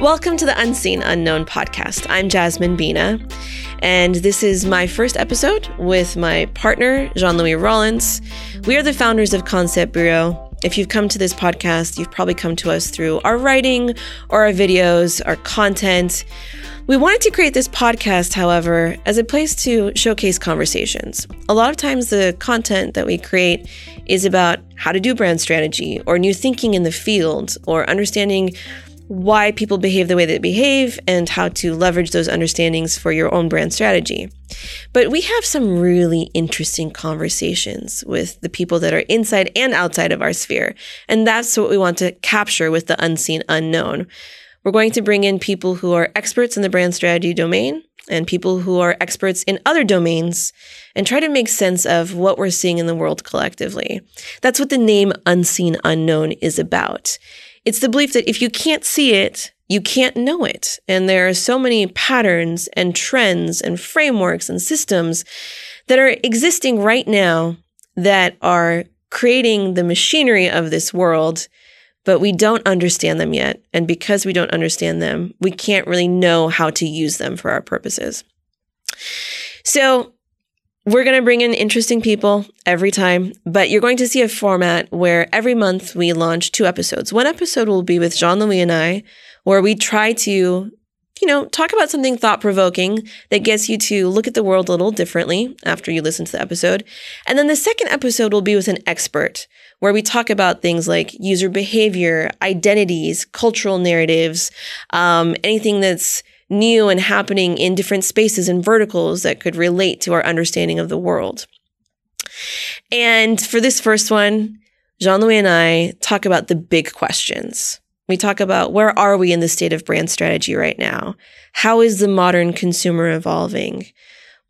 Welcome to the Unseen Unknown podcast. I'm Jasmine Bina, and this is my first episode with my partner, Jean Louis Rollins. We are the founders of Concept Bureau. If you've come to this podcast, you've probably come to us through our writing or our videos, our content. We wanted to create this podcast, however, as a place to showcase conversations. A lot of times, the content that we create is about how to do brand strategy or new thinking in the field or understanding why people behave the way they behave and how to leverage those understandings for your own brand strategy. But we have some really interesting conversations with the people that are inside and outside of our sphere. And that's what we want to capture with the unseen unknown. We're going to bring in people who are experts in the brand strategy domain and people who are experts in other domains and try to make sense of what we're seeing in the world collectively. That's what the name Unseen Unknown is about. It's the belief that if you can't see it, you can't know it. And there are so many patterns and trends and frameworks and systems that are existing right now that are creating the machinery of this world, but we don't understand them yet. And because we don't understand them, we can't really know how to use them for our purposes. So we're going to bring in interesting people every time, but you're going to see a format where every month we launch two episodes. One episode will be with Jean Louis and I, where we try to, you know, talk about something thought provoking that gets you to look at the world a little differently after you listen to the episode. And then the second episode will be with an expert, where we talk about things like user behavior, identities, cultural narratives, um, anything that's new and happening in different spaces and verticals that could relate to our understanding of the world. And for this first one, Jean Louis and I talk about the big questions. We talk about where are we in the state of brand strategy right now? How is the modern consumer evolving?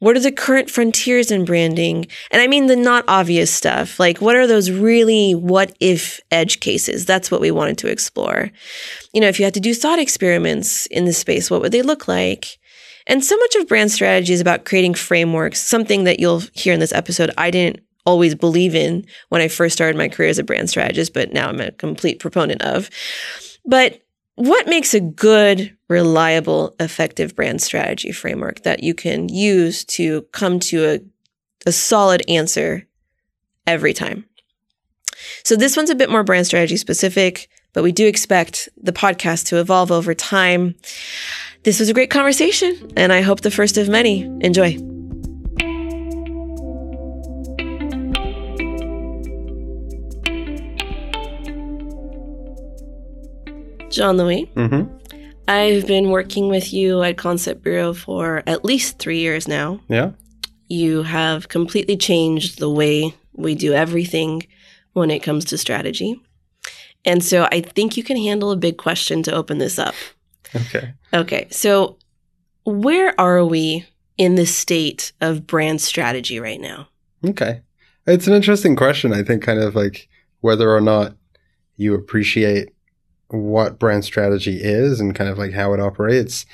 What are the current frontiers in branding? And I mean the not obvious stuff. Like, what are those really what if edge cases? That's what we wanted to explore. You know, if you had to do thought experiments in this space, what would they look like? And so much of brand strategy is about creating frameworks, something that you'll hear in this episode. I didn't always believe in when I first started my career as a brand strategist, but now I'm a complete proponent of. But what makes a good, reliable, effective brand strategy framework that you can use to come to a, a solid answer every time? So this one's a bit more brand strategy specific, but we do expect the podcast to evolve over time. This was a great conversation, and I hope the first of many. Enjoy. Jean Louis. Mm-hmm. I've been working with you at Concept Bureau for at least three years now. Yeah. You have completely changed the way we do everything when it comes to strategy. And so I think you can handle a big question to open this up. Okay. Okay. So, where are we in the state of brand strategy right now? Okay. It's an interesting question. I think, kind of like whether or not you appreciate what brand strategy is and kind of like how it operates,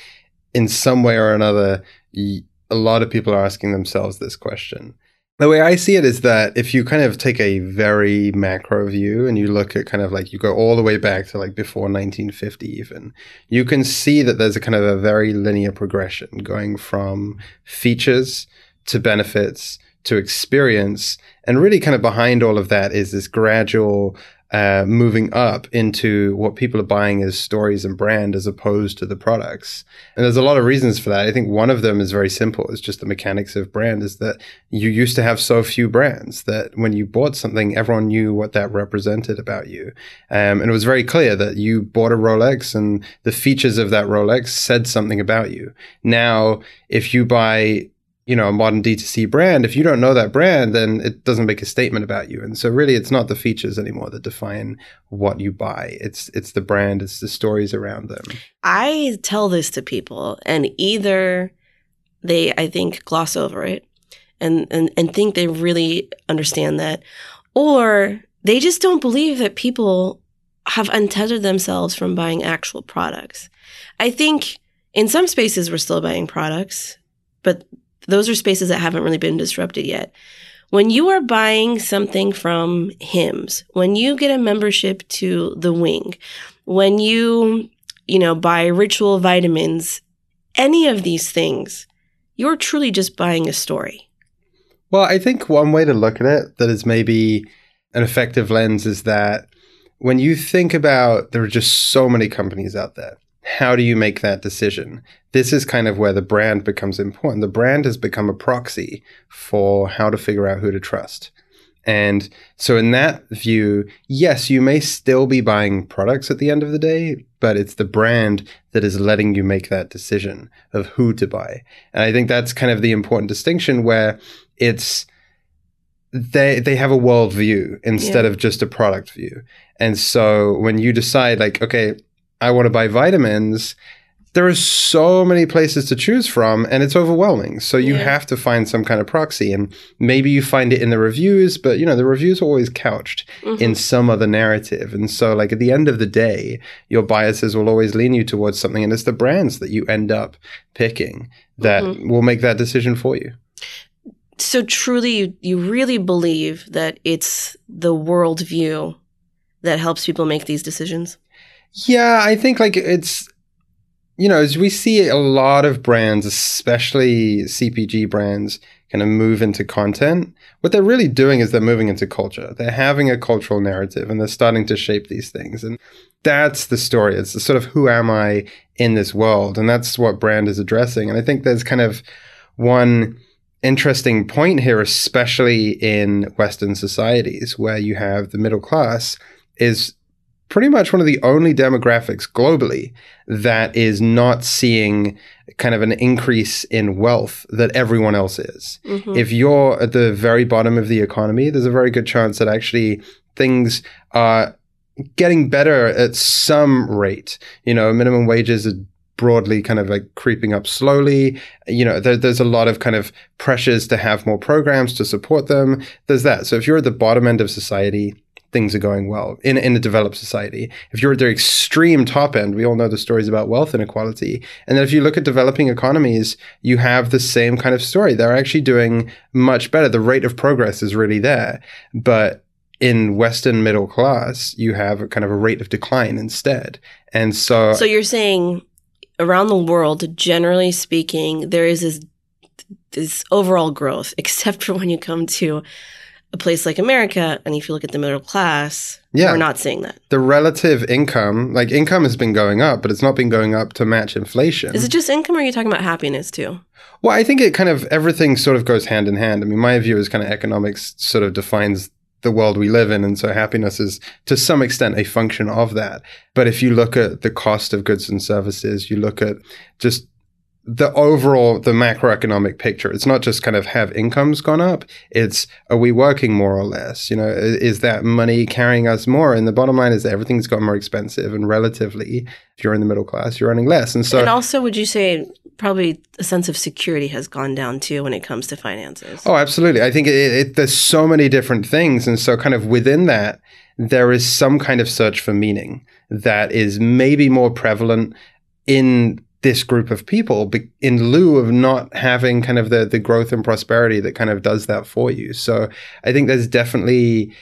in some way or another, a lot of people are asking themselves this question. The way I see it is that if you kind of take a very macro view and you look at kind of like you go all the way back to like before 1950 even, you can see that there's a kind of a very linear progression going from features to benefits to experience. And really kind of behind all of that is this gradual uh, moving up into what people are buying as stories and brand as opposed to the products. And there's a lot of reasons for that. I think one of them is very simple. It's just the mechanics of brand is that you used to have so few brands that when you bought something, everyone knew what that represented about you. Um, and it was very clear that you bought a Rolex and the features of that Rolex said something about you. Now, if you buy you know, a modern D2C brand, if you don't know that brand, then it doesn't make a statement about you. And so really it's not the features anymore that define what you buy. It's it's the brand, it's the stories around them. I tell this to people and either they I think gloss over it and and, and think they really understand that or they just don't believe that people have untethered themselves from buying actual products. I think in some spaces we're still buying products, but those are spaces that haven't really been disrupted yet. When you are buying something from Hims, when you get a membership to The Wing, when you you know, buy ritual vitamins, any of these things, you're truly just buying a story. Well, I think one way to look at it that is maybe an effective lens is that when you think about there are just so many companies out there, how do you make that decision? This is kind of where the brand becomes important. The brand has become a proxy for how to figure out who to trust. And so, in that view, yes, you may still be buying products at the end of the day, but it's the brand that is letting you make that decision of who to buy. And I think that's kind of the important distinction where it's they they have a world view instead Yeah. of just a product view. And so when you decide like, okay, I want to buy vitamins, there are so many places to choose from and it's overwhelming. So you Yeah. have to find some kind of proxy and maybe you find it in the reviews, but you know, the reviews are always couched Mhm. in some other narrative. And so like at the end of the day, your biases will always lean you towards something and it's the brands that you end up picking that Mhm. will make that decision for you. so truly, you, you really believe that it's the worldview that helps people make these decisions? Yeah, I think like it's you know, as we see a lot of brands, especially CPG brands, kind of move into content, what they're really doing is they're moving into culture. They're having a cultural narrative and they're starting to shape these things. And that's the story. It's the sort of who am I in this world? And that's what brand is addressing. And I think there's kind of one interesting point here, especially in Western societies where you have the middle class is pretty much one of the only demographics globally that is not seeing kind of an increase in wealth that everyone else is. Mhm. If you're at the very bottom of the economy, there's a very good chance that actually things are getting better at some rate. You know, minimum wages are broadly kind of like creeping up slowly. You know, there, there's a lot of kind of pressures to have more programs to support them. There's that. So if you're at the bottom end of society, things are going well in, in a developed society. If you're at the extreme top end, we all know the stories about wealth inequality. And then if you look at developing economies, you have the same kind of story. They're actually doing much better. The rate of progress is really there. But in Western middle class, you have a kind of a rate of decline instead. And so, So you're saying around the world, generally speaking, there is this this overall growth, except for when you come to a place like America, and if you look at the middle class, Yeah. we're not seeing that. the relative income, like income has been going up, but it's not been going up to match inflation. Is it just income, or are you talking about happiness too? Well, I think it kind of everything sort of goes hand in hand. I mean, my view is kind of economics sort of defines the world we live in. And so happiness is to some extent a function of that. But if you look at the cost of goods and services, you look at just the overall, the macroeconomic picture, it's not just kind of have incomes gone up. It's are we working more or less? You know, is that money carrying us more? And the bottom line is that everything's got more expensive and relatively, if you're in the middle class, you're earning less. And so and also, would you say probably a sense of security has gone down too when it comes to finances? Oh, absolutely. I think it, it, there's so many different things. And so, kind of within that, there is some kind of search for meaning that is maybe more prevalent in this group of people in lieu of not having kind of the, the growth and prosperity that kind of does that for you. So, I think there's definitely.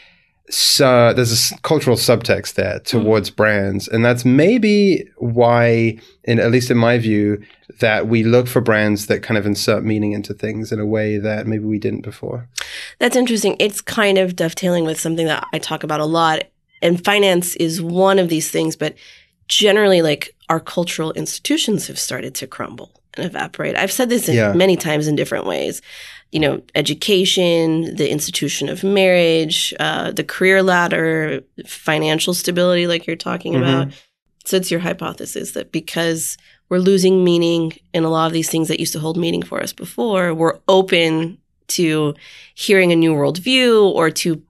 So there's a cultural subtext there hmm. towards brands, and that's maybe why, in at least in my view, that we look for brands that kind of insert meaning into things in a way that maybe we didn't before. That's interesting. It's kind of dovetailing with something that I talk about a lot. And finance is one of these things, but generally, like our cultural institutions have started to crumble and evaporate. I've said this in Yeah. many times in different ways. You know, education, the institution of marriage, uh, the career ladder, financial stability, like you're talking Mhm. about. So it's your hypothesis that because we're losing meaning in a lot of these things that used to hold meaning for us before, we're open to hearing a new worldview or to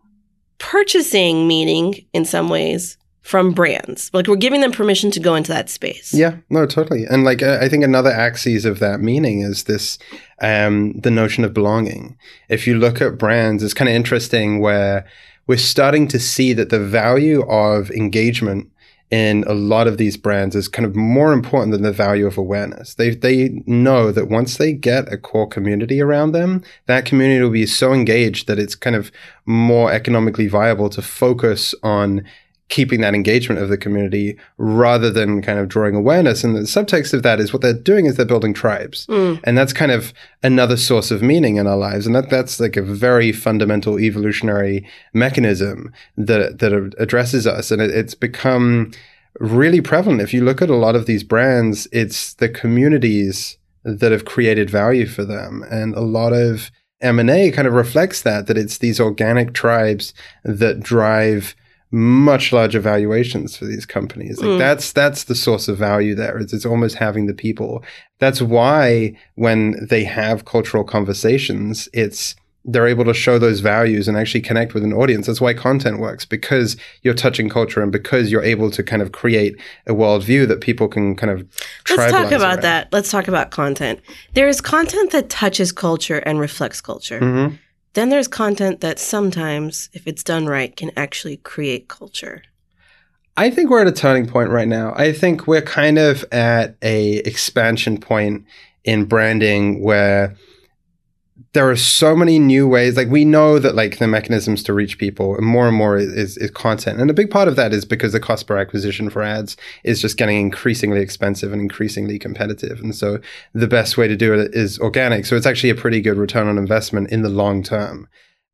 purchasing meaning in some ways from brands. Like we're giving them permission to go into that space. Yeah, no, totally. And like, uh, I think another axis of that meaning is this, um, the notion of belonging. If you look at brands, it's kind of interesting where we're starting to see that the value of engagement in a lot of these brands is kind of more important than the value of awareness. They they know that once they get a core community around them, that community will be so engaged that it's kind of more economically viable to focus on keeping that engagement of the community rather than kind of drawing awareness. And the subtext of that is what they're doing is they're building tribes. Mm. And that's kind of another source of meaning in our lives. And that, that's like a very fundamental evolutionary mechanism that, that addresses us. And it, it's become really prevalent. If you look at a lot of these brands, it's the communities that have created value for them. And a lot of M&A kind of reflects that, that it's these organic tribes that drive much larger valuations for these companies. Like Mm. that's that's the source of value there. It's, it's almost having the people. That's why when they have cultural conversations, it's they're able to show those values and actually connect with an audience. That's why content works because you're touching culture and because you're able to kind of create a worldview that people can kind of. Let's talk about around. that. Let's talk about content. There is content that touches culture and reflects culture. Mhm. Then there's content that sometimes, if it's done right, can actually create culture. I think we're at a turning point right now. I think we're kind of at a expansion point in branding where there are so many new ways. Like we know that like the mechanisms to reach people more and more is, is content. And a big part of that is because the cost per acquisition for ads is just getting increasingly expensive and increasingly competitive. And so the best way to do it is organic. So it's actually a pretty good return on investment in the long term.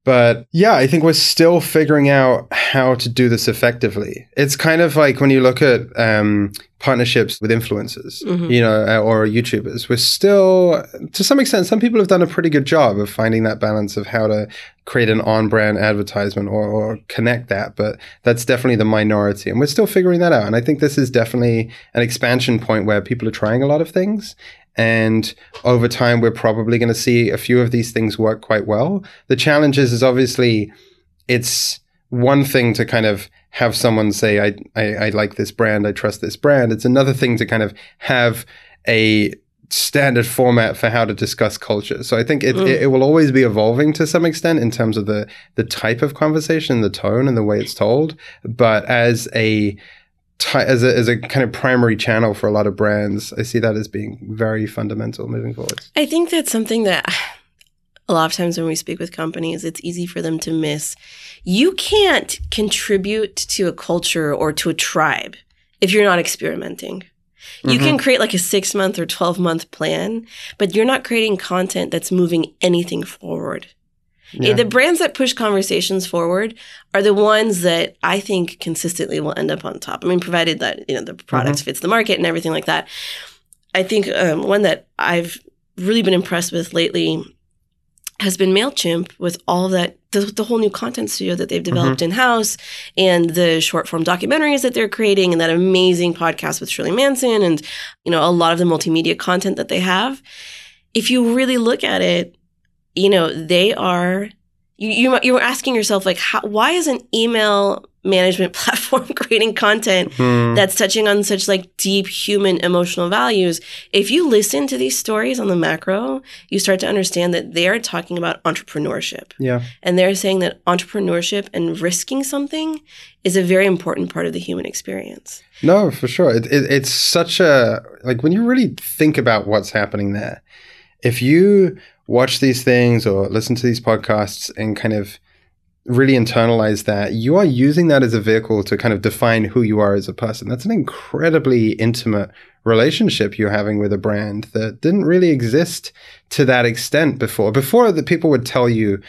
But yeah, I think we're still figuring out how to do this effectively. It's kind of like when you look at um, partnerships with influencers, Mhm. you know, uh, or YouTubers. We're still, to some extent, some people have done a pretty good job of finding that balance of how to create an on-brand advertisement or, or connect that. But that's definitely the minority, and we're still figuring that out. And I think this is definitely an expansion point where people are trying a lot of things. And over time, we're probably going to see a few of these things work quite well. The challenge is, is obviously it's one thing to kind of have someone say, I, I, I like this brand, I trust this brand. It's another thing to kind of have a standard format for how to discuss culture. So I think it, Mm. it, it will always be evolving to some extent in terms of the, the type of conversation, the tone, and the way it's told. But as a as a, as a kind of primary channel for a lot of brands, I see that as being very fundamental moving forward. I think that's something that a lot of times when we speak with companies, it's easy for them to miss. You can't contribute to a culture or to a tribe if you're not experimenting. You Mm-hmm. can create like a six month or 12 month plan, but you're not creating content that's moving anything forward. Yeah. The brands that push conversations forward are the ones that I think consistently will end up on top. I mean, provided that you know the product Mm-hmm. fits the market and everything like that. I think um, one that I've really been impressed with lately has been Mailchimp with all that the, the whole new content studio that they've developed in house and the short form documentaries that they're creating and that amazing podcast with Shirley Manson and you know a lot of the multimedia content that they have. If you really look at it, you know they are you you you were asking yourself like how, why is an email management platform creating content Hmm. that's touching on such like deep human emotional values if you listen to these stories on the macro you start to understand that they are talking about entrepreneurship yeah. and they're saying that entrepreneurship and risking something is a very important part of the human experience No, for sure. It, it, it's such a like when you really think about what's happening there. If you watch these things or listen to these podcasts and kind of really internalize that, you are using that as a vehicle to kind of define who you are as a person. That's an incredibly intimate relationship you're having with a brand that didn't really exist to that extent before. Before that people would tell you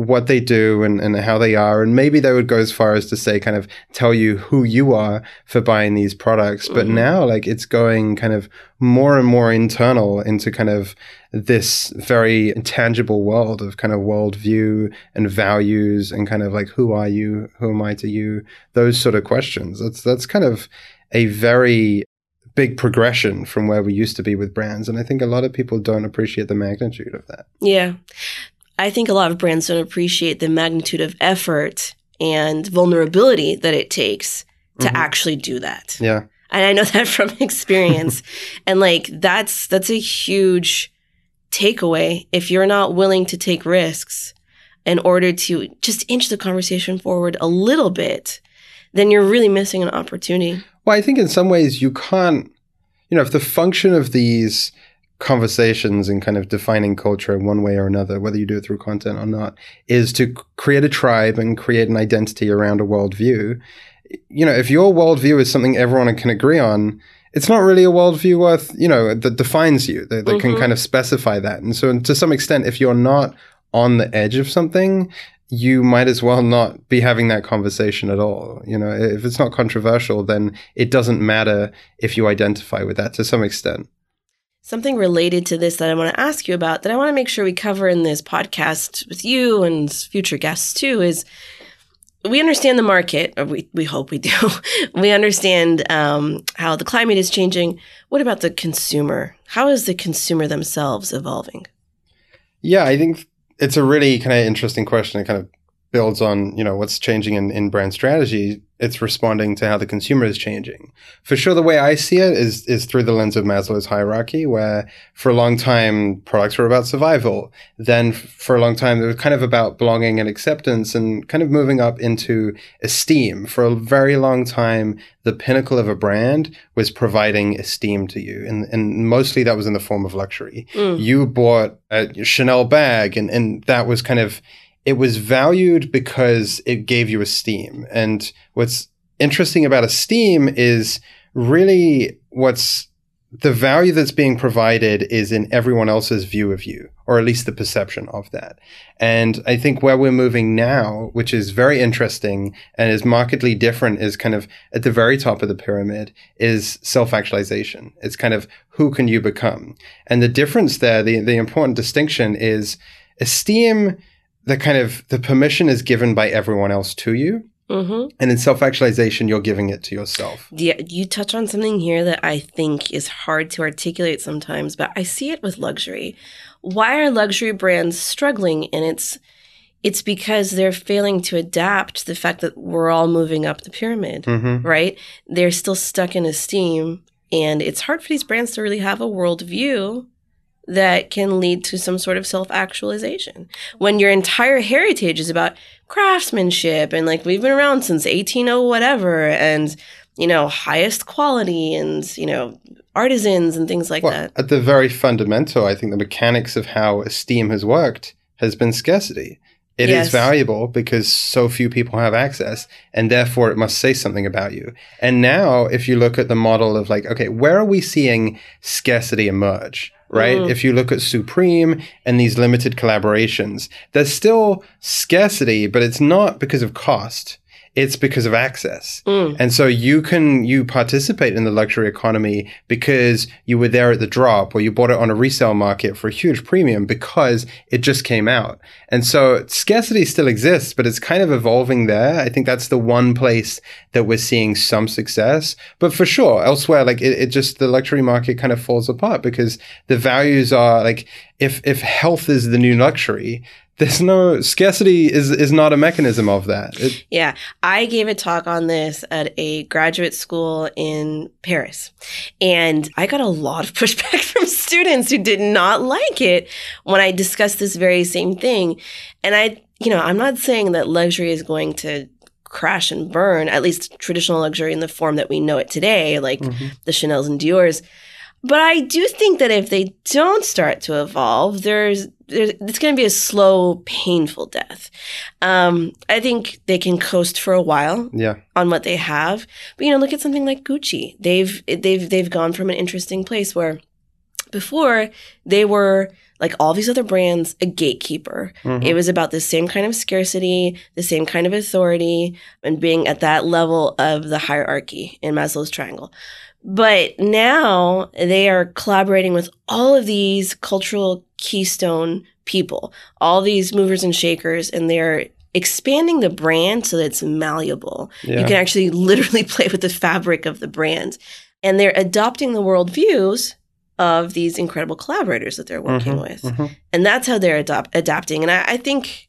what they do and, and how they are. And maybe they would go as far as to say, kind of tell you who you are for buying these products. But Mhm. now, like, it's going kind of more and more internal into kind of this very tangible world of kind of worldview and values and kind of like, who are you? Who am I to you? Those sort of questions. That's, that's kind of a very big progression from where we used to be with brands. And I think a lot of people don't appreciate the magnitude of that. yeah i think a lot of brands don't appreciate the magnitude of effort and vulnerability that it takes to Mhm. actually do that Yeah. and I know that from experience. and like that's that's a huge takeaway if you're not willing to take risks in order to just inch the conversation forward a little bit, then you're really missing an opportunity. Well, I think in some ways you can't, you know, if the function of these conversations and kind of defining culture in one way or another, whether you do it through content or not, is to create a tribe and create an identity around a worldview. you know, if your worldview is something everyone can agree on, it's not really a worldview worth, you know, that defines you, that, that can Mhm. kind of specify that. And so, to some extent, if you're not on the edge of something, you might as well not be having that conversation at all. You know, if it's not controversial, then it doesn't matter if you identify with that to some extent. Something related to this that I want to ask you about that I want to make sure we cover in this podcast with you and future guests too is we understand the market, or we, we hope we do. we understand um, how the climate is changing. What about the consumer? How is the consumer themselves evolving? Yeah, I think it's a really kind of interesting question. It kind of builds on, you know, what's changing in, in brand strategy. It's responding to how the consumer is changing. For sure, the way I see it is is through the lens of Maslow's hierarchy, where for a long time products were about survival. Then for a long time, they were kind of about belonging and acceptance and kind of moving up into esteem. For a very long time, the pinnacle of a brand was providing esteem to you. And, and mostly that was in the form of luxury Mm. you bought a Chanel bag and, and that was kind of it was valued because it gave you esteem. And what's interesting about esteem is really what's the value that's being provided is in everyone else's view of you, or at least the perception of that. And I think where we're moving now, which is very interesting and is markedly different, is kind of at the very top of the pyramid, is self actualization. It's kind of who can you become? And the difference there, the, the important distinction is esteem, the kind of the permission is given by everyone else to you. hmm And in self actualization, you're giving it to yourself. Yeah, you touch on something here that I think is hard to articulate sometimes, but I see it with luxury. Why are luxury brands struggling? And it's it's because they're failing to adapt the fact that we're all moving up the pyramid, Mm-hmm. right? They're still stuck in esteem, and it's hard for these brands to really have a worldview that can lead to some sort of self actualization. When your entire heritage is about craftsmanship and like we've been around since 180 whatever and you know highest quality and you know artisans and things like Well, that. at the very fundamental, I think the mechanics of how esteem has worked has been scarcity. It is Yes. valuable because so few people have access, and therefore it must say something about you. And now, if you look at the model of like, okay, where are we seeing scarcity emerge? Right? Mm. If you look at Supreme and these limited collaborations, there's still scarcity, but it's not because of cost. It's because of access. Mm. And so you can you participate in the luxury economy because you were there at the drop or you bought it on a resale market for a huge premium because it just came out. And so scarcity still exists, but it's kind of evolving there. I think that's the one place that we're seeing some success. But for sure, elsewhere, like it, it just the luxury market kind of falls apart because the values are like if if health is the new luxury, there's no scarcity is is not a mechanism of that. It, Yeah, I gave a talk on this at a graduate school in Paris. And I got a lot of pushback from students who did not like it when I discussed this very same thing. And I, you know, I'm not saying that luxury is going to crash and burn, at least traditional luxury in the form that we know it today, like mm-hmm. the Chanel's and Dior's. But I do think that if they don't start to evolve, there's, there's it's going to be a slow, painful death. Um, I think they can coast for a while yeah. on what they have, but you know, look at something like Gucci. They've they've they've gone from an interesting place where before they were like all these other brands a gatekeeper. Mhm. It was about the same kind of scarcity, the same kind of authority, and being at that level of the hierarchy in Maslow's triangle. But now they are collaborating with all of these cultural keystone people, all these movers and shakers, and they're expanding the brand so that it's malleable. Yeah. You can actually literally play with the fabric of the brand. And they're adopting the worldviews of these incredible collaborators that they're working Mhm, with mhm. and that's how they're adopt- adapting and I, I think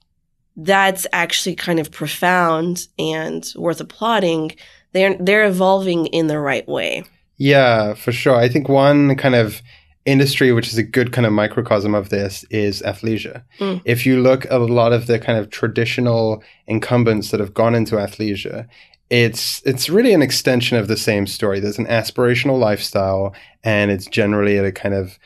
that's actually kind of profound and worth applauding they're they're evolving in the right way Yeah, for sure. I think one kind of industry which is a good kind of microcosm of this is athleisure. Mm. If you look at a lot of the kind of traditional incumbents that have gone into athleisure, it's it's really an extension of the same story. There's an aspirational lifestyle and it's generally at a kind of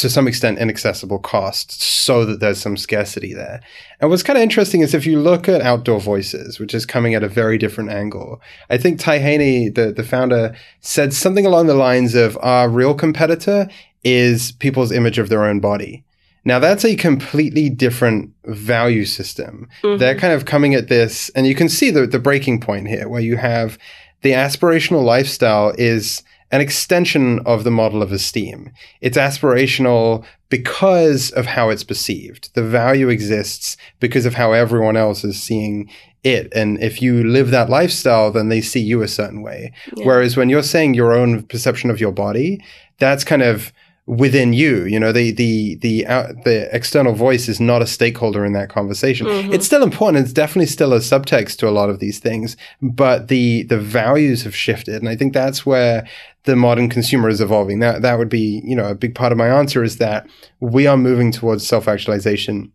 to some extent inaccessible cost so that there's some scarcity there. And what's kind of interesting is if you look at outdoor voices, which is coming at a very different angle, I think Ty Haney, the, the founder, said something along the lines of our real competitor is people's image of their own body. Now that's a completely different value system. Mm-hmm. They're kind of coming at this, and you can see the, the breaking point here where you have the aspirational lifestyle is an extension of the model of esteem. It's aspirational because of how it's perceived. The value exists because of how everyone else is seeing it. And if you live that lifestyle, then they see you a certain way. Yeah. Whereas when you're saying your own perception of your body, that's kind of within you. You know, the the the uh, the external voice is not a stakeholder in that conversation. Mm-hmm. It's still important. It's definitely still a subtext to a lot of these things, but the the values have shifted, and I think that's where the modern consumer is evolving. That that would be you know a big part of my answer is that we are moving towards self actualization,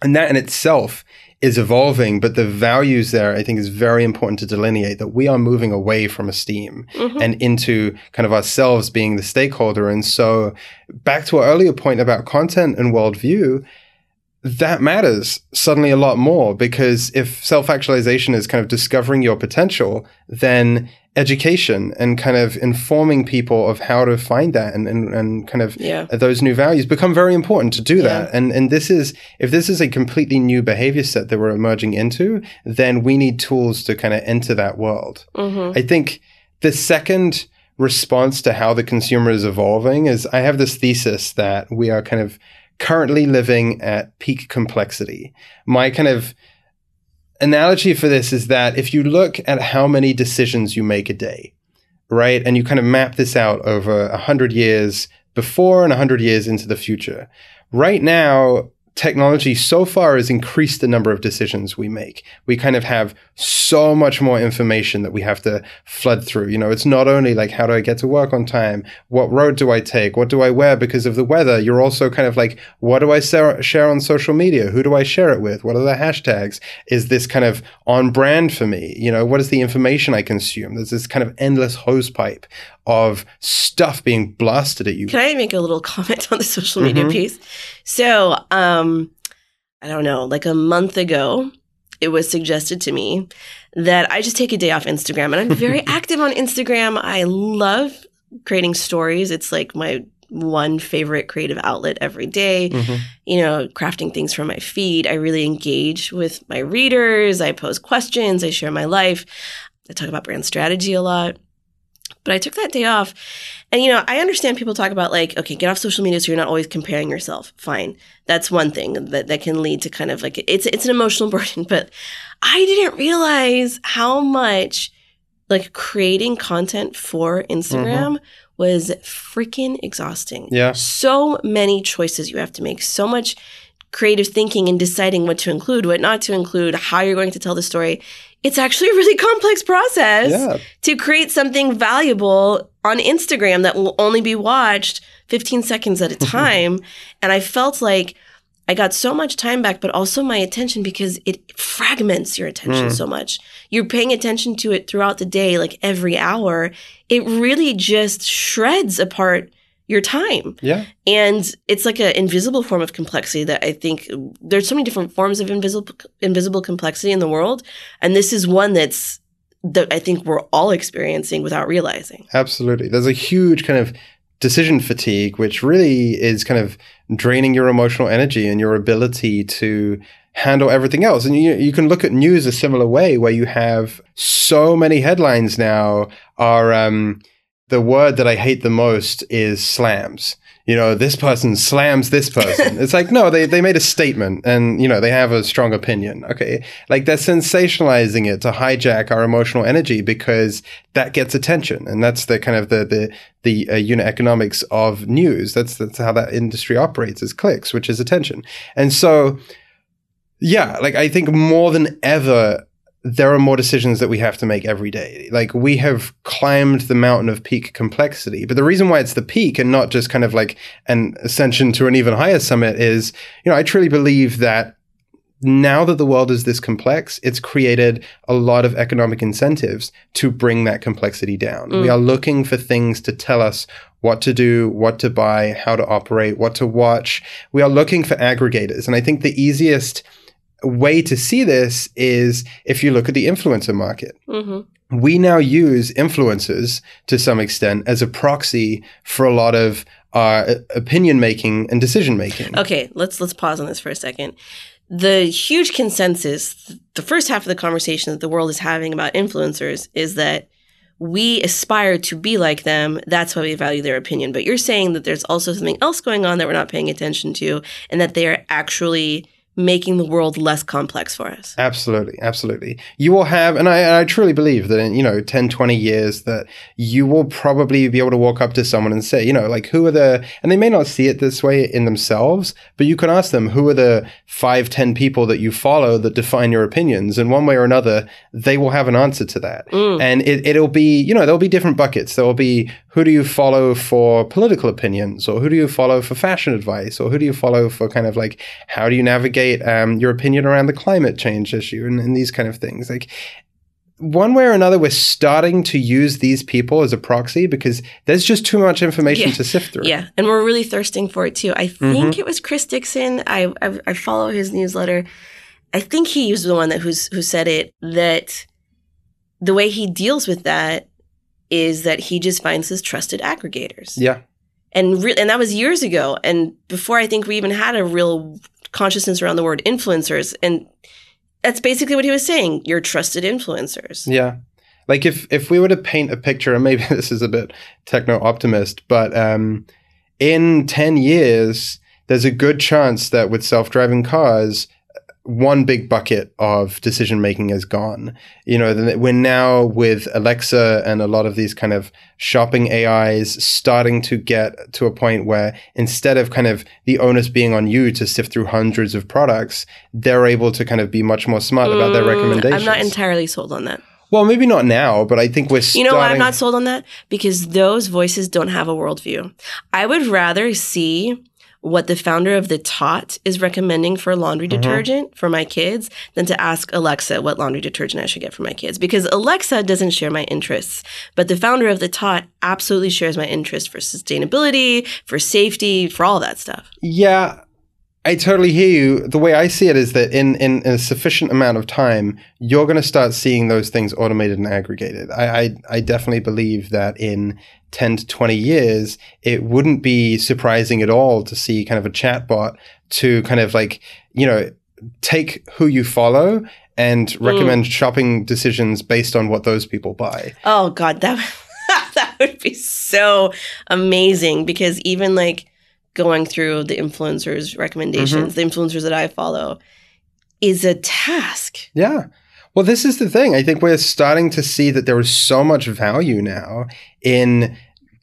and that in itself is evolving, but the values there, I think, is very important to delineate that we are moving away from esteem mm-hmm. and into kind of ourselves being the stakeholder. And so, back to our earlier point about content and worldview, that matters suddenly a lot more because if self actualization is kind of discovering your potential, then education and kind of informing people of how to find that and, and, and kind of yeah. those new values become very important to do yeah. that. And, and this is, if this is a completely new behavior set that we're emerging into, then we need tools to kind of enter that world. Mm-hmm. I think the second response to how the consumer is evolving is I have this thesis that we are kind of currently living at peak complexity. My kind of analogy for this is that if you look at how many decisions you make a day, right, and you kind of map this out over a hundred years before and a hundred years into the future, right now technology so far has increased the number of decisions we make. We kind of have so much more information that we have to flood through. You know, it's not only like, how do I get to work on time? What road do I take? What do I wear because of the weather? You're also kind of like, what do I share on social media? Who do I share it with? What are the hashtags? Is this kind of on brand for me? You know, what is the information I consume? There's this kind of endless hose pipe of stuff being blasted at you. Can I make a little comment on the social media mm-hmm. piece? So, um, I don't know, like a month ago, it was suggested to me that I just take a day off Instagram. And I'm very active on Instagram. I love creating stories. It's like my one favorite creative outlet every day. Mm-hmm. You know, crafting things for my feed. I really engage with my readers. I pose questions. I share my life. I talk about brand strategy a lot. But I took that day off. And, you know, I understand people talk about like, okay, get off social media so you're not always comparing yourself. Fine. That's one thing that, that can lead to kind of like, it's, it's an emotional burden. But I didn't realize how much like creating content for Instagram mm-hmm. was freaking exhausting. Yeah. So many choices you have to make, so much creative thinking and deciding what to include, what not to include, how you're going to tell the story it's actually a really complex process yeah. to create something valuable on Instagram that will only be watched 15 seconds at a time. and I felt like I got so much time back, but also my attention because it fragments your attention mm. so much. You're paying attention to it throughout the day, like every hour. It really just shreds apart your time. Yeah. And it's like an invisible form of complexity that I think there's so many different forms of invisible invisible complexity in the world, and this is one that's that I think we're all experiencing without realizing. Absolutely. There's a huge kind of decision fatigue which really is kind of draining your emotional energy and your ability to handle everything else. And you, you can look at news a similar way where you have so many headlines now are um, the word that I hate the most is slams. You know, this person slams this person. it's like, no, they, they made a statement and, you know, they have a strong opinion. Okay. Like they're sensationalizing it to hijack our emotional energy because that gets attention. And that's the kind of the, the, the uh, unit economics of news. That's, that's how that industry operates is clicks, which is attention. And so, yeah, like I think more than ever, there are more decisions that we have to make every day. Like we have climbed the mountain of peak complexity. But the reason why it's the peak and not just kind of like an ascension to an even higher summit is, you know, I truly believe that now that the world is this complex, it's created a lot of economic incentives to bring that complexity down. Mm. We are looking for things to tell us what to do, what to buy, how to operate, what to watch. We are looking for aggregators. And I think the easiest way to see this is if you look at the influencer market. hmm We now use influencers to some extent as a proxy for a lot of our opinion making and decision making. Okay, let's let's pause on this for a second. The huge consensus, the first half of the conversation that the world is having about influencers is that we aspire to be like them. That's why we value their opinion. But you're saying that there's also something else going on that we're not paying attention to, and that they are actually making the world less complex for us. Absolutely, absolutely. You will have, and I, I truly believe that in, you know, 10, 20 years that you will probably be able to walk up to someone and say, you know, like who are the, and they may not see it this way in themselves, but you can ask them, who are the five, 10 people that you follow that define your opinions? And one way or another, they will have an answer to that. Mm. And it, it'll be, you know, there'll be different buckets. There will be who do you follow for political opinions, or who do you follow for fashion advice, or who do you follow for kind of like how do you navigate um, your opinion around the climate change issue and, and these kind of things. Like one way or another, we're starting to use these people as a proxy because there's just too much information Yeah. to sift through. Yeah, and we're really thirsting for it too. I think it was Chris Dixon. I, I I follow his newsletter. I think he was the one that who's who said it that the way he deals with that is that he just finds his trusted aggregators. Yeah. And re- and that was years ago and before I think we even had a real consciousness around the word influencers and that's basically what he was saying, your trusted influencers. Yeah. Like if if we were to paint a picture, and maybe this is a bit techno optimist, but um, in ten years, there's a good chance that with self driving cars, one big bucket of decision making is gone. You know, we're now with Alexa and a lot of these kind of shopping AIs starting to get to a point where instead of kind of the onus being on you to sift through hundreds of products, they're able to kind of be much more smart about their Mm, recommendations. I'm not entirely sold on that. Well, maybe not now, but I think we're You know why I'm not sold on that? Because those voices don't have a worldview. I would rather see what the founder of the Tot is recommending for laundry Mm-hmm. detergent for my kids than to ask Alexa what laundry detergent I should get for my kids. Because Alexa doesn't share my interests, but the founder of the Tot absolutely shares my interest for sustainability, for safety, for all that stuff. Yeah, I totally hear you. The way I see it is that in, in, a sufficient amount of time, you're going to start seeing those things automated and aggregated. I, I, I definitely believe that in 10 to 20 years, it wouldn't be surprising at all to see kind of a chatbot to kind of like, you know, take who you follow and mm. recommend shopping decisions based on what those people buy. Oh God, that that would be so amazing because even like going through the influencers' recommendations, mm-hmm. the influencers that I follow, is a task. Yeah. Well, this is the thing. I think we're starting to see that there is so much value now in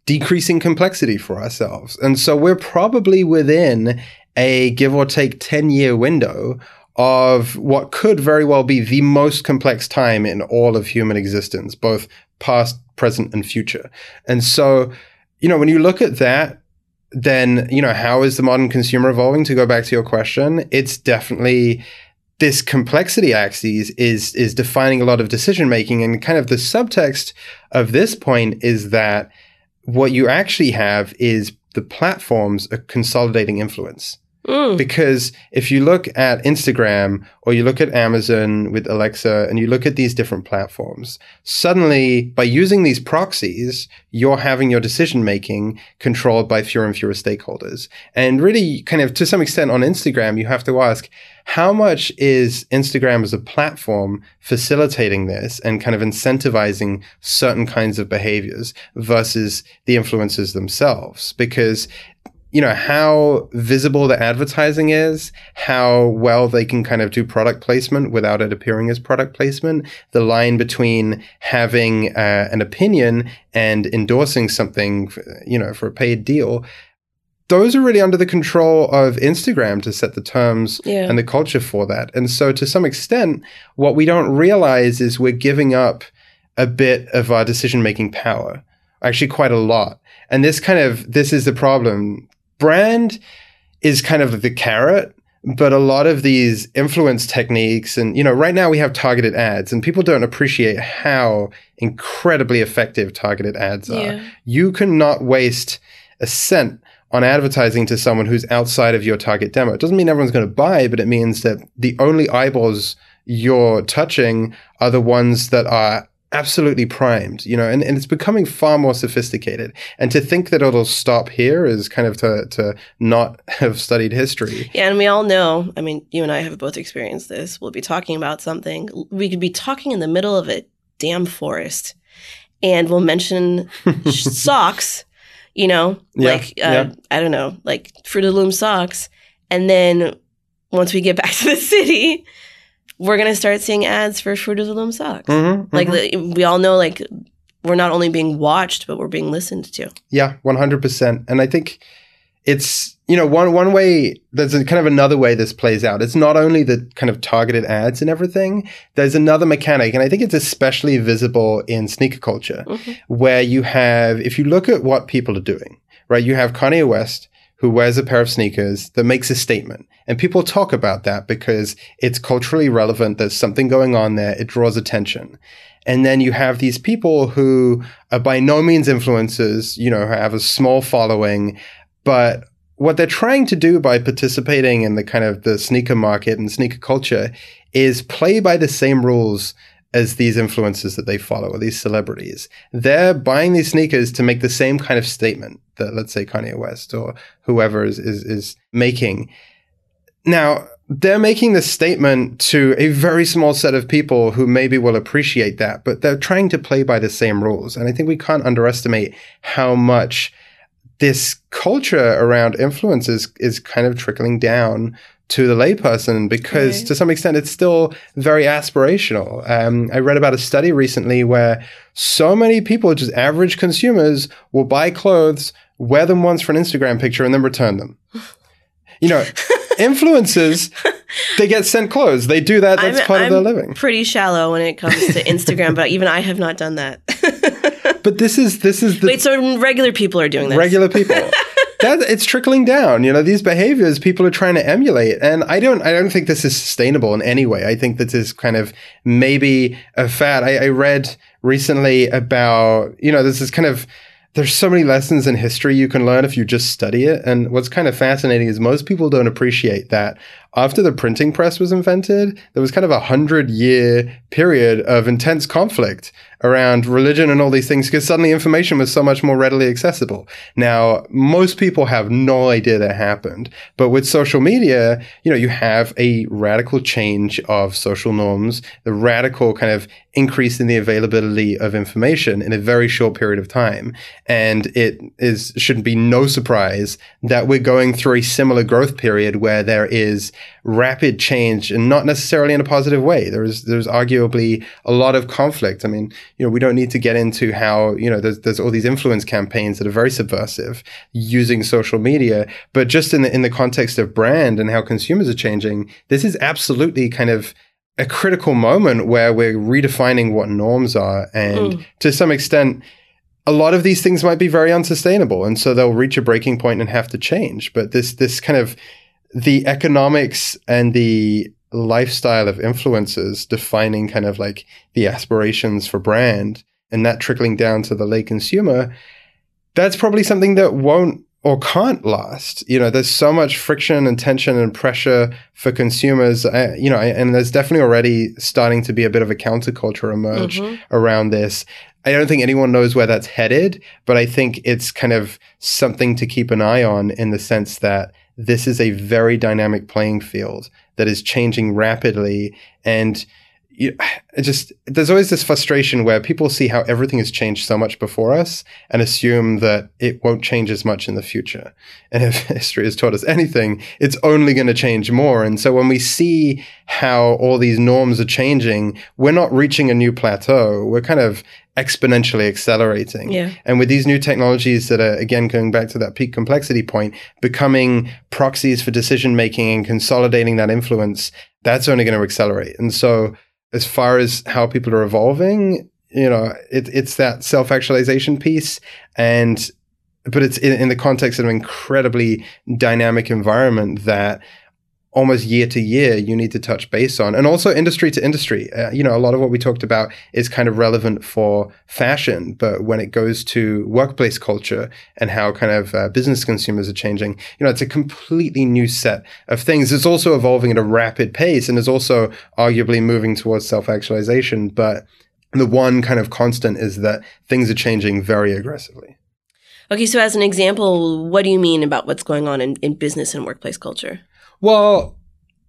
decreasing complexity for ourselves. And so we're probably within a give or take 10 year window of what could very well be the most complex time in all of human existence, both past, present, and future. And so, you know, when you look at that, then, you know, how is the modern consumer evolving? To go back to your question, it's definitely this complexity axis is is defining a lot of decision making and kind of the subtext of this point is that what you actually have is the platforms are consolidating influence Mm. because if you look at Instagram or you look at Amazon with Alexa and you look at these different platforms, suddenly by using these proxies, you're having your decision making controlled by fewer and fewer stakeholders. And really, kind of to some extent on Instagram, you have to ask, how much is Instagram as a platform facilitating this and kind of incentivizing certain kinds of behaviors versus the influencers themselves? Because you know how visible the advertising is how well they can kind of do product placement without it appearing as product placement the line between having uh, an opinion and endorsing something you know for a paid deal those are really under the control of Instagram to set the terms Yeah. and the culture for that. And so, to some extent, what we don't realize is we're giving up a bit of our decision making power, actually, quite a lot. And this kind of this is the problem. Brand is kind of the carrot but a lot of these influence techniques and you know right now we have targeted ads and people don't appreciate how incredibly effective targeted ads are Yeah. you cannot waste a cent on advertising to someone who's outside of your target demo it doesn't mean everyone's going to buy but it means that the only eyeballs you're touching are the ones that are absolutely primed you know and, and it's becoming far more sophisticated and to think that it'll stop here is kind of to, to not have studied history Yeah, and we all know, I mean, you and I have both experienced this. We'll be talking about something. We could be talking in the middle of a damn forest and we'll mention socks, you know, Yeah, like, uh, yeah. I don't know, like Fruit of the Loom socks. And then once we get back to the city, we're going to start seeing ads for Fruit of the Loom socks. Mhm, Like, mhm. we all know, like, we're not only being watched, but we're being listened to. Yeah, one hundred percent. And I think it's you know one one way. There's a, kind of another way this plays out. It's not only the kind of targeted ads and everything. There's another mechanic, and I think it's especially visible in sneaker culture, Mhm. where you have if you look at what people are doing, right? You have Kanye West who wears a pair of sneakers that makes a statement. And people talk about that because it's culturally relevant. There's something going on there. It draws attention. And then you have these people who are by no means influencers, you know, have a small following, but what they're trying to do by participating in the kind of the sneaker market and sneaker culture is play by the same rules as these influencers that they follow or these celebrities. They're buying these sneakers to make the same kind of statement that let's say Kanye West or whoever is is, is making. Now, they're making this statement to a very small set of people who maybe will appreciate that, but they're trying to play by the same rules. And I think we can't underestimate how much this culture around influences is kind of trickling down to the layperson because Right. to some extent it's still very aspirational. Um, I read about a study recently where so many people, just average consumers, will buy clothes, wear them once for an Instagram picture, and then return them. You know, influencers, they get sent clothes. They do that. That's I'm- part of their living. Pretty shallow when it comes to Instagram, but even I have not done that. But this is this is the Wait, so regular people are doing this? regular people. that it's trickling down. You know, these behaviors people are trying to emulate, and I don't. I don't think this is sustainable in any way. I think this is kind of maybe a fad. I, I read recently about you know this is kind of. There's so many lessons in history you can learn if you just study it. And what's kind of fascinating is most people don't appreciate that after the printing press was invented, there was kind of a hundred year period of intense conflict around religion and all these things because suddenly information was so much more readily accessible. Now, most people have no idea that happened, but with social media, you know, you have a radical change of social norms, the radical kind of increase in the availability of information in a very short period of time. And it is, should be no surprise that we're going through a similar growth period where there is rapid change and not necessarily in a positive way. There's there's arguably a lot of conflict. I mean, you know, we don't need to get into how, you know, there's there's all these influence campaigns that are very subversive using social media, but just in the in the context of brand and how consumers are changing, this is absolutely kind of a critical moment where we're redefining what norms are and Mm. to some extent a lot of these things might be very unsustainable and so they'll reach a breaking point and have to change but this this kind of the economics and the lifestyle of influencers defining kind of like the aspirations for brand and that trickling down to the lay consumer that's probably something that won't or can't last. You know, there's so much friction and tension and pressure for consumers. Uh, you know, and there's definitely already starting to be a bit of a counterculture emerge Mhm. around this. I don't think anyone knows where that's headed, but I think it's kind of something to keep an eye on in the sense that this is a very dynamic playing field that is changing rapidly and you, it just there's always this frustration where people see how everything has changed so much before us and assume that it won't change as much in the future. And if history has taught us anything, it's only going to change more. And so when we see how all these norms are changing, we're not reaching a new plateau. We're kind of exponentially accelerating. Yeah. And with these new technologies that are, again, going back to that peak complexity point, becoming proxies for decision making and consolidating that influence, that's only going to accelerate. And so, as far as how people are evolving, you know, it, it's that self actualization piece. And, but it's in, in the context of an incredibly dynamic environment that almost year to year you need to touch base on. And also industry to industry. Uh, you know a lot of what we talked about is kind of relevant for fashion but when it goes to workplace culture and how kind of uh, business consumers are changing you know it's a completely new set of things. It's also evolving at a rapid pace and is also arguably moving towards self-actualization but the one kind of constant is that things are changing very aggressively. Okay so as an example what do you mean about what's going on in, in business and workplace culture well,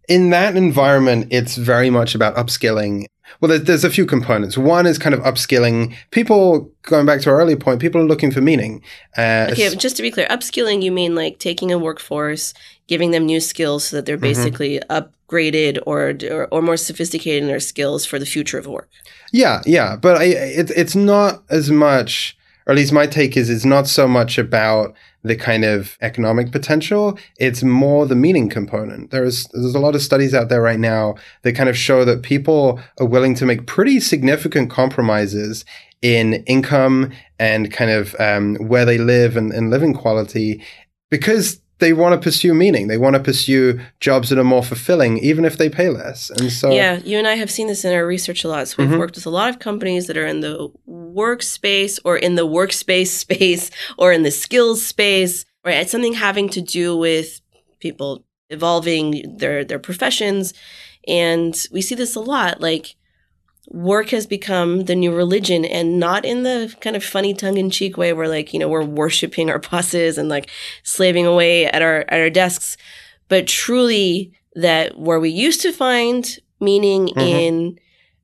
in that environment, it's very much about upskilling. Well, there's, there's, a few components. One is kind of upskilling. People, going back to our earlier point, people are looking for meaning. Uh, okay, just to be clear, upskilling, you mean like taking a workforce, giving them new skills so that they're mm-hmm. basically mm-hmm. upgraded or, or, or more sophisticated in their skills for the future of work. Yeah, yeah, but I, it, it's not as much, or at least my take is, it's not so much about the kind of economic potential. It's more the meaning component. There's there's a lot of studies out there right now that kind of show that people are willing to make pretty significant compromises in income and kind of um, where they live and, and living quality because they want to pursue meaning. They want to pursue jobs that are more fulfilling, even if they pay less. And so, yeah, you and I have seen this in our research a lot. So we've mm-hmm. worked with a lot of companies that are in the workspace or in the workspace space or in the skills space, right? It's something having to do with people evolving their their professions, and we see this a lot. Like work has become the new religion and not in the kind of funny tongue-in-cheek way where like you know we're worshiping our bosses and like slaving away at our at our desks but truly that where we used to find meaning mm-hmm. in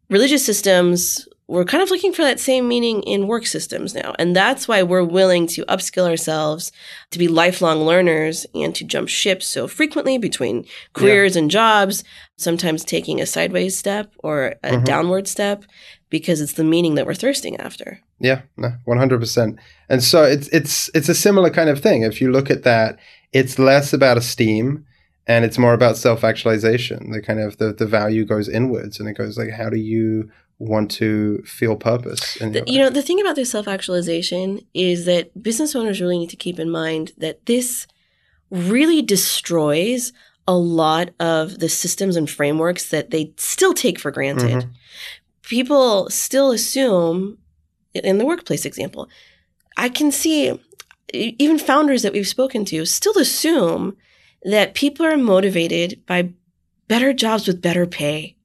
religious systems we're kind of looking for that same meaning in work systems now. And that's why we're willing to upskill ourselves to be lifelong learners and to jump ships so frequently between careers yeah. and jobs, sometimes taking a sideways step or a mm-hmm. downward step because it's the meaning that we're thirsting after. Yeah, no, 100%. And so it's it's it's a similar kind of thing. If you look at that, it's less about esteem and it's more about self-actualization. The kind of the the value goes inwards and it goes like how do you want to feel purpose. The, you know, the thing about this self actualization is that business owners really need to keep in mind that this really destroys a lot of the systems and frameworks that they still take for granted. Mm-hmm. People still assume, in the workplace example, I can see even founders that we've spoken to still assume that people are motivated by better jobs with better pay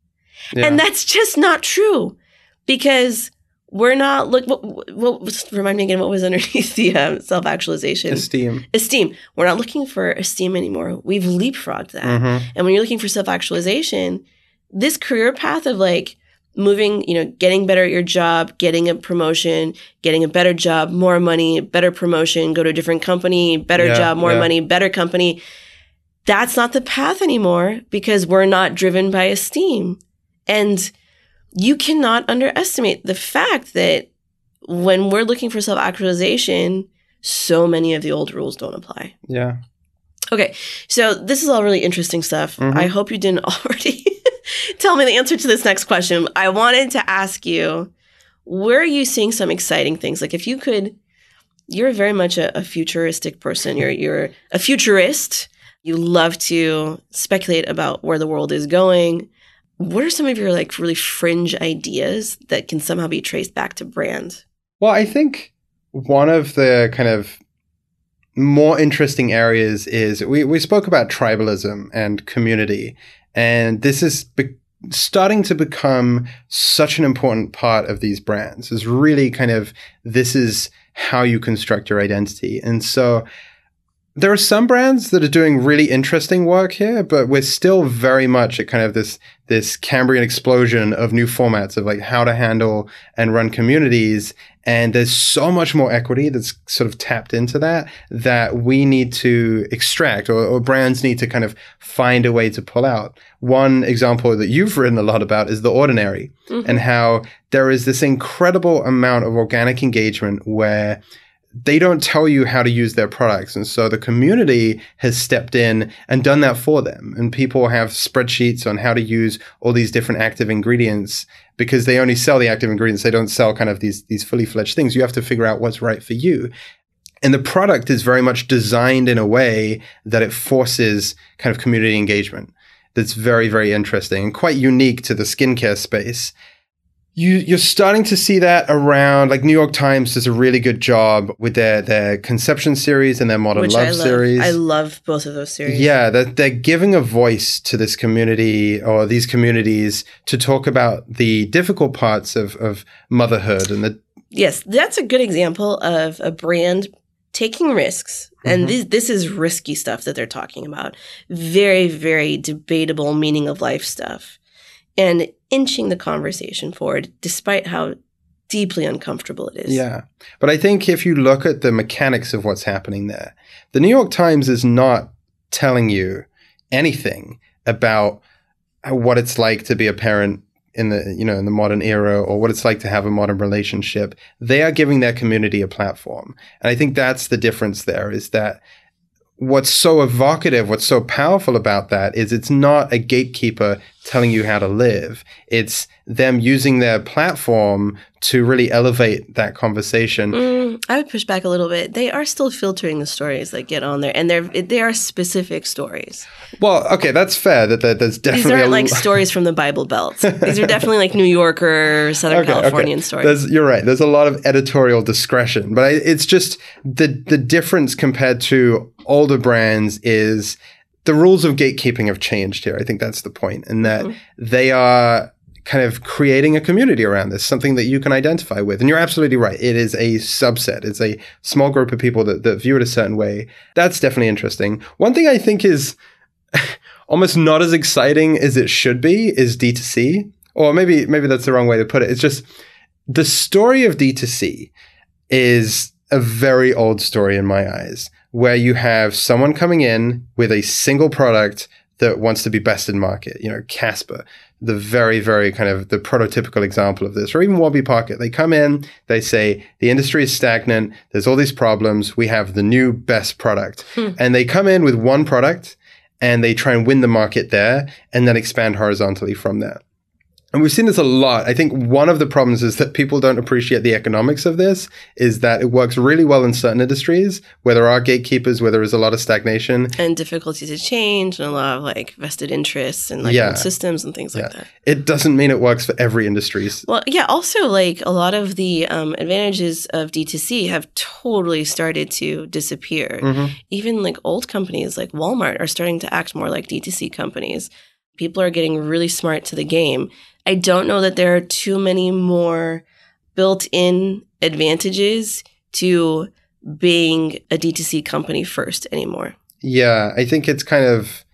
yeah. And that's just not true because we're not look what, what remind me again what was underneath the um, self actualization esteem. Esteem. We're not looking for esteem anymore. We've leapfrogged that. Mm-hmm. and when you're looking for self actualization this career path of like moving you know getting better at your job getting a promotion getting a better job more money better promotion go to a different company better yeah, job more yeah. money better company. That's not the path anymore because we're not driven by esteem and you cannot underestimate the fact that when we're looking for self actualization, so many of the old rules don't apply. Yeah. Okay. So this is all really interesting stuff. Mm-hmm. I hope you didn't already tell me the answer to this next question. I wanted to ask you where are you seeing some exciting things? Like if you could, you're very much a, a futuristic person. You're you're a futurist. You love to speculate about where the world is going. What are some of your like really fringe ideas that can somehow be traced back to brand? Well, I think one of the kind of more interesting areas is we, we spoke about tribalism and community, and this is be- starting to become such an important part of these brands. Is really kind of this is how you construct your identity, and so there are some brands that are doing really interesting work here, but we're still very much at kind of this this Cambrian explosion of new formats of like how to handle and run communities. And there's so much more equity that's sort of tapped into that that we need to extract or, or brands need to kind of find a way to pull out. One example that you've written a lot about is the ordinary mm-hmm. and how there is this incredible amount of organic engagement where they don't tell you how to use their products. And so the community has stepped in and done that for them. And people have spreadsheets on how to use all these different active ingredients because they only sell the active ingredients. They don't sell kind of these, these fully fledged things. You have to figure out what's right for you. And the product is very much designed in a way that it forces kind of community engagement. That's very, very interesting and quite unique to the skincare space you you're starting to see that around like New York Times does a really good job with their their conception series and their modern Which love I love. series. I love both of those series. yeah, that they're giving a voice to this community or these communities to talk about the difficult parts of of motherhood and the Yes, that's a good example of a brand taking risks. And Mhm. this, this is risky stuff that they're talking about. Very, very debatable meaning of life stuff. And inching the conversation forward, despite how deeply uncomfortable it is. Yeah. But I think if you look at the mechanics of what's happening there, the New York Times is not telling you anything about uh, what it's like to be a parent in the you know in the modern era or what it's like to have a modern relationship they are giving their community a platform and i think that's the difference there is that what's so evocative what's so powerful about that is it's not a gatekeeper telling you how to live. It's them using their platform to really elevate that conversation. Mm, I would push back a little bit. They are still filtering the stories that get on there, and they're they are specific stories. well okay that's fair that, that there's definitely These aren't like stories from the Bible Belt. These are definitely like New Yorker, Southern Okay, okay. Californian stories. There's, you're right. There's a lot of editorial discretion, but I, it's just the the difference compared to older brands is the rules of gatekeeping have changed here. I think that's the point, and that Mhm. they are kind of creating a community around this, something that you can identify with. And you're absolutely right. It is a subset. It's a small group of people that, that view it a certain way. That's definitely interesting. One thing I think is almost not as exciting as it should be is D2C. Or maybe maybe that's the wrong way to put it. It's just the story of D2C is a very old story in my eyes, where you have someone coming in with a single product that wants to be best in market. You know, Casper, the very, very kind of the prototypical example of this, or even Warby Parker. They come in, they say the industry is stagnant, there's all these problems, we have the new best product. Hmm. And they come in with one product and they try and win the market there and then expand horizontally from there. And we've seen this a lot. I think one of the problems is that people don't appreciate the economics of this, is that it works really well in certain industries where there are gatekeepers, where there is a lot of stagnation. and difficulty to change and a lot of like vested interests and like Yeah. systems and things like that. It doesn't mean it works for every industry. Well, yeah, also like a lot of the um, advantages of D2C have totally started to disappear. Mhm. Even like old companies like Walmart are starting to act more like D2C companies. People are getting really smart to the game. I don't know that there are too many more built in advantages to being a D2C company first anymore. Yeah, I think it's kind of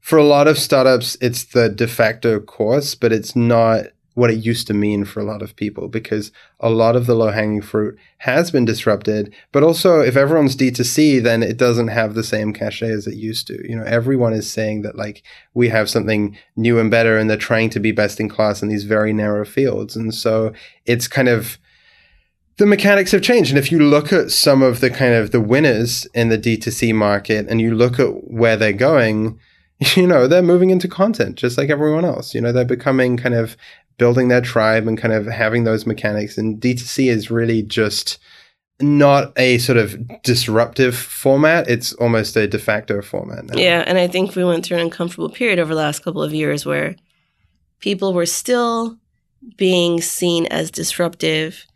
for a lot of startups, it's the de facto course, but it's not what it used to mean for a lot of people because a lot of the low hanging fruit has been disrupted. But also, if everyone's D2C, then it doesn't have the same cachet as it used to. You know, everyone is saying that like we have something new and better, and they're trying to be best in class in these very narrow fields. And so it's kind of the mechanics have changed. And if you look at some of the kind of the winners in the D2C market and you look at where they're going, you know, they're moving into content just like everyone else. You know, they're becoming kind of building their tribe and kind of having those mechanics. And D2C is really just not a sort of disruptive format. It's almost a de facto format now. Yeah, and I think we went through an uncomfortable period over the last couple of years where people were still being seen as disruptive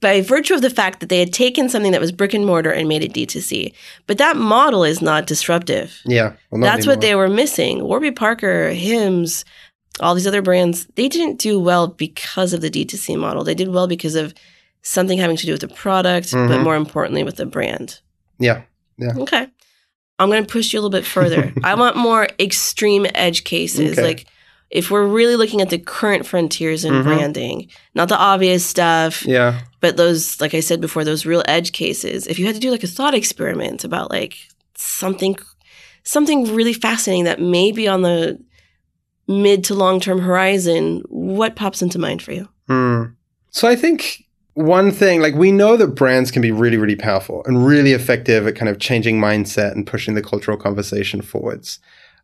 by virtue of the fact that they had taken something that was brick and mortar and made it D2C. But that model is not disruptive. Yeah. Well, not That's what they were missing. Warby Parker, Hims, all these other brands, they didn't do well because of the D2C model. They did well because of something having to do with the product, but Mhm. more importantly with the brand. Yeah. Yeah. Okay. I'm going to push you a little bit further. I want more extreme edge cases. Okay. Like if we're really looking at the current frontiers in Mhm. branding, not the obvious stuff, Yeah. but those, like I said before, those real edge cases. If you had to do like a thought experiment about like something, something really fascinating that may be on the mid to long term horizon, what pops into mind for you? Hmm. So I think one thing, like we know that brands can be really, really powerful and really effective at kind of changing mindset and pushing the cultural conversation forwards.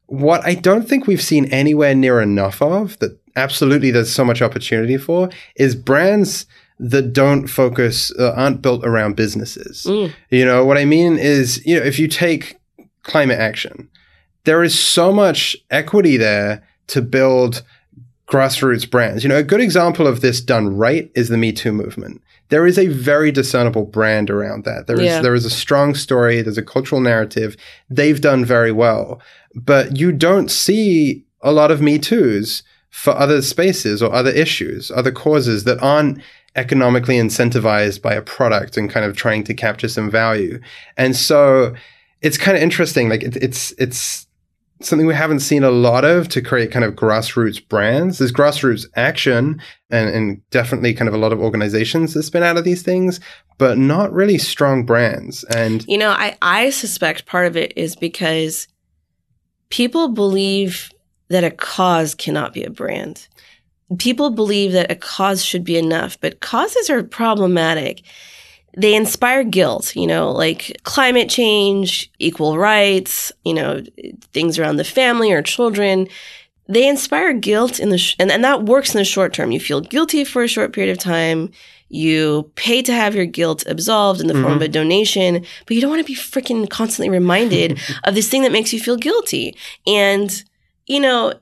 What I don't think we've seen anywhere near enough of that absolutely there's so much opportunity for is brands that don't focus, uh, aren't built around businesses. Mm. You know, what I mean is, you know, if you take climate action, there is so much equity there to build grassroots brands. You know, a good example of this done right is the Me Too movement. There is a very discernible brand around that. There is Yeah. there is a strong story, there's a cultural narrative. They've done very well. But you don't see a lot of Me Too's for other spaces or other issues, other causes that aren't economically incentivized by a product and kind of trying to capture some value. And so it's kind of interesting. Like it, it's it's something we haven't seen a lot of to create kind of grassroots brands. There's grassroots action and, and definitely kind of a lot of organizations that spin out of these things, but not really strong brands. And You know, I, I suspect part of it is because people believe that a cause cannot be a brand. People believe that a cause should be enough, but causes are problematic. They inspire guilt, you know, like climate change, equal rights, you know, things around the family or children. They inspire guilt in the, sh- and, and that works in the short term. You feel guilty for a short period of time. You pay to have your guilt absolved in the form of a mm-hmm. donation, but you don't want to be freaking constantly reminded of this thing that makes you feel guilty. And, you know,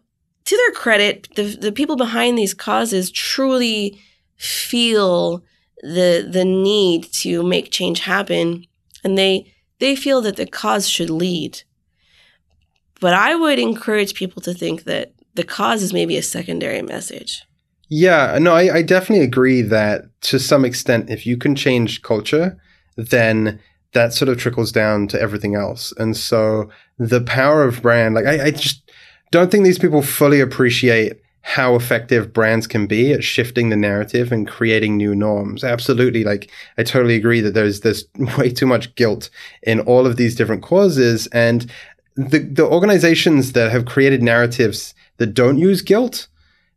to their credit, the, the people behind these causes truly feel the the need to make change happen and they they feel that the cause should lead. But I would encourage people to think that the cause is maybe a secondary message. Yeah, no, I, I definitely agree that to some extent, if you can change culture, then that sort of trickles down to everything else. And so the power of brand, like I, I just don't think these people fully appreciate how effective brands can be at shifting the narrative and creating new norms. Absolutely. Like I totally agree that there's there's way too much guilt in all of these different causes. And the the organizations that have created narratives that don't use guilt,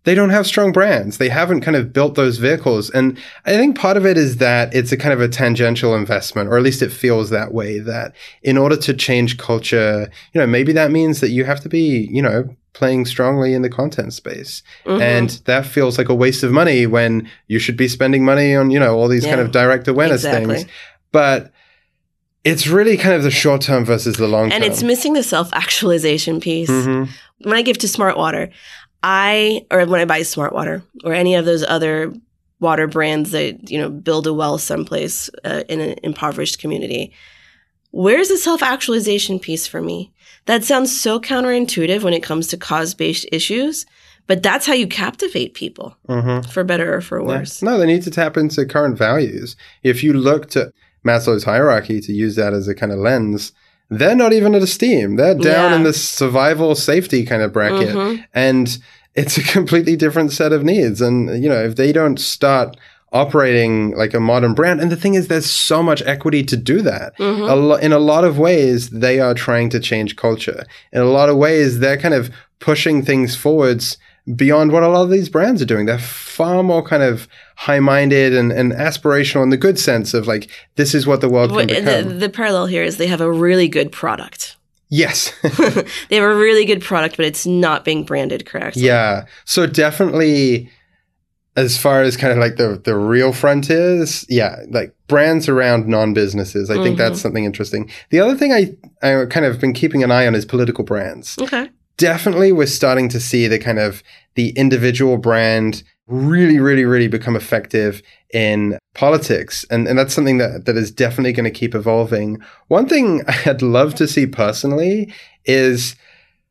they don't have strong brands. They haven't kind of built those vehicles. And I think part of it is that it's a kind of a tangential investment, or at least it feels that way, that in order to change culture, you know, maybe that means that you have to be, you know, playing strongly in the content space. Mhm. And that feels like a waste of money when you should be spending money on, you know, all these kind of direct awareness Exactly. things. But it's really kind of the short term versus the long term. and it's missing the self actualization piece. Mhm. when I give to Smart Water, I or when I buy Smart Water or any of those other water brands that you know build a well someplace uh, in an impoverished community, where's the self actualization piece for me? That sounds so counterintuitive when it comes to cause based issues, but that's how you captivate people, Mhm. for better or for Yeah. worse. No, they need to tap into current values. If you look to Maslow's hierarchy to use that as a kind of lens, they're not even at esteem. They're down Yeah. in the survival safety kind of bracket. Mhm. And it's a completely different set of needs. And, you know, if they don't start operating like a modern brand, and the thing is, there's so much equity to do that. Mhm. A lo- in a lot of ways, they are trying to change culture. In a lot of ways, they're kind of pushing things forwards beyond what a lot of these brands are doing. They're far more kind of high minded and, and aspirational in the good sense of like, this is what the world can Wh- the, the parallel here is they have a really good product. yes. they have a really good product, but it's not being branded correctly. yeah. So definitely, as far as kind of like the, the real frontiers, yeah, like brands around non businesses. I think Mhm. that's something interesting. The other thing I, I kind of been keeping an eye on is political brands. Okay. definitely we're starting to see the kind of the individual brand really really really become effective in politics and and that's something that that is definitely going to keep evolving one thing i'd love to see personally is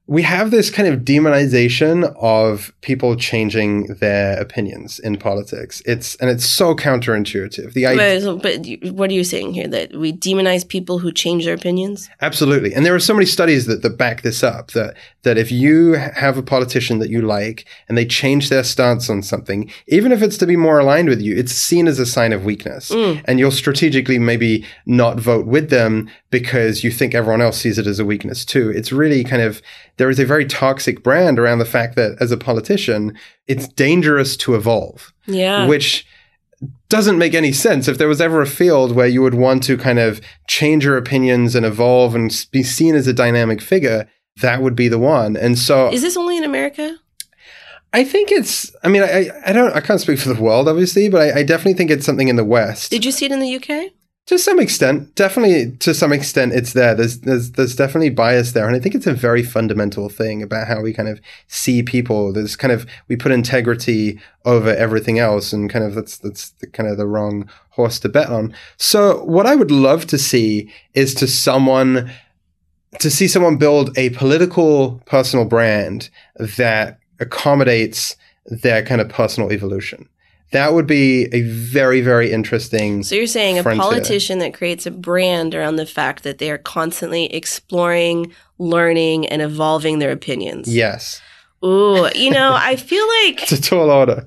we have this kind of demonization of people changing their opinions in politics it's and it's so counterintuitive the idea But, so- but what are you saying here? That we demonize people who change their opinions? Absolutely. And there are so many studies that, that back this up that, that if you have a politician that you like and they change their stance on something, even if it's to be more aligned with you, it's seen as a sign of weakness. Mm. And you'll strategically maybe not vote with them because you think everyone else sees it as a weakness too. It's really kind of, there is a very toxic brand around the fact that as a politician, it's dangerous to evolve Yeah. which doesn't make any sense. If there was ever a field where you would want to kind of change your opinions and evolve and be seen as a dynamic figure, that would be the one. And so Is this only in America? I think it's. I mean, I I don't. I can't speak for the world, obviously, but I, I definitely think it's something in the West. Did you see it in the UK? To some extent, definitely to some extent, it's there. There's there's there's definitely bias there, and I think it's a very fundamental thing about how we kind of see people. There's kind of we put integrity over everything else, and kind of that's that's the, kind of the wrong horse to bet on. So, what I would love to see is to someone to see someone build a political personal brand that accommodates their kind of personal evolution. That would be a very, very interesting. So you're saying frontier. a politician that creates a brand around the fact that they are constantly exploring, learning, and evolving their opinions. Yes. Ooh, you know, I feel like It's a tall order.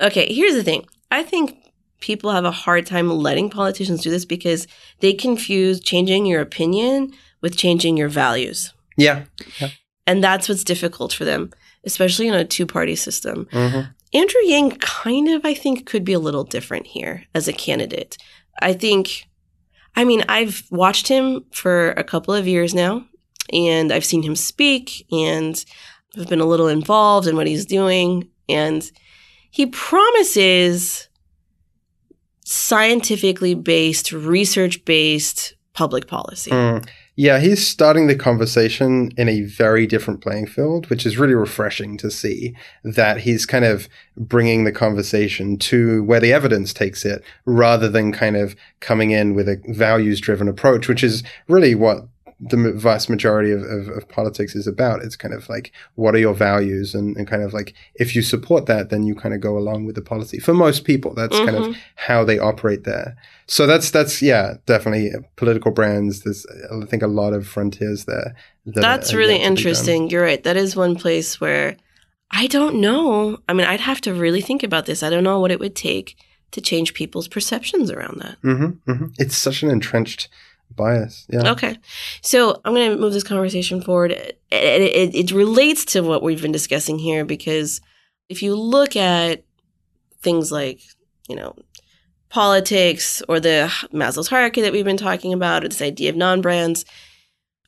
okay. Here's the thing. I think people have a hard time letting politicians do this because they confuse changing your opinion with changing your values, Yeah. and that's what's difficult for them, especially in a two-party system. hmm Andrew Yang kind of, I think, could be a little different here as a candidate. I think, I mean, I've watched him for a couple of years now, and I've seen him speak, and I've been a little involved in what he's doing, and he promises scientifically based, research based public policy. Mm. Yeah, he's starting the conversation in a very different playing field, which is really refreshing to see that he's kind of bringing the conversation to where the evidence takes it rather than kind of coming in with a values driven approach, which is really what the vast majority of, of, of politics is about. It's kind of like, what are your values? And, and kind of like, if you support that, then you kind of go along with the policy. For most people, that's kind of Mhm. how they operate there. So that's that's yeah, definitely political brands. There's I think a lot of frontiers there. that That's really yet to be done. interesting. You're right. That is one place where I don't know. I mean, I'd have to really think about this. I don't know what it would take to change people's perceptions around that. Mm-hmm, hmm It's such an entrenched bias. Yeah. Okay. So I'm going to move this conversation forward. It, it, it, relates to what we've been discussing here because if you look at things like, you know, politics or the Maslow's hierarchy that we've been talking about, or this idea of non brands,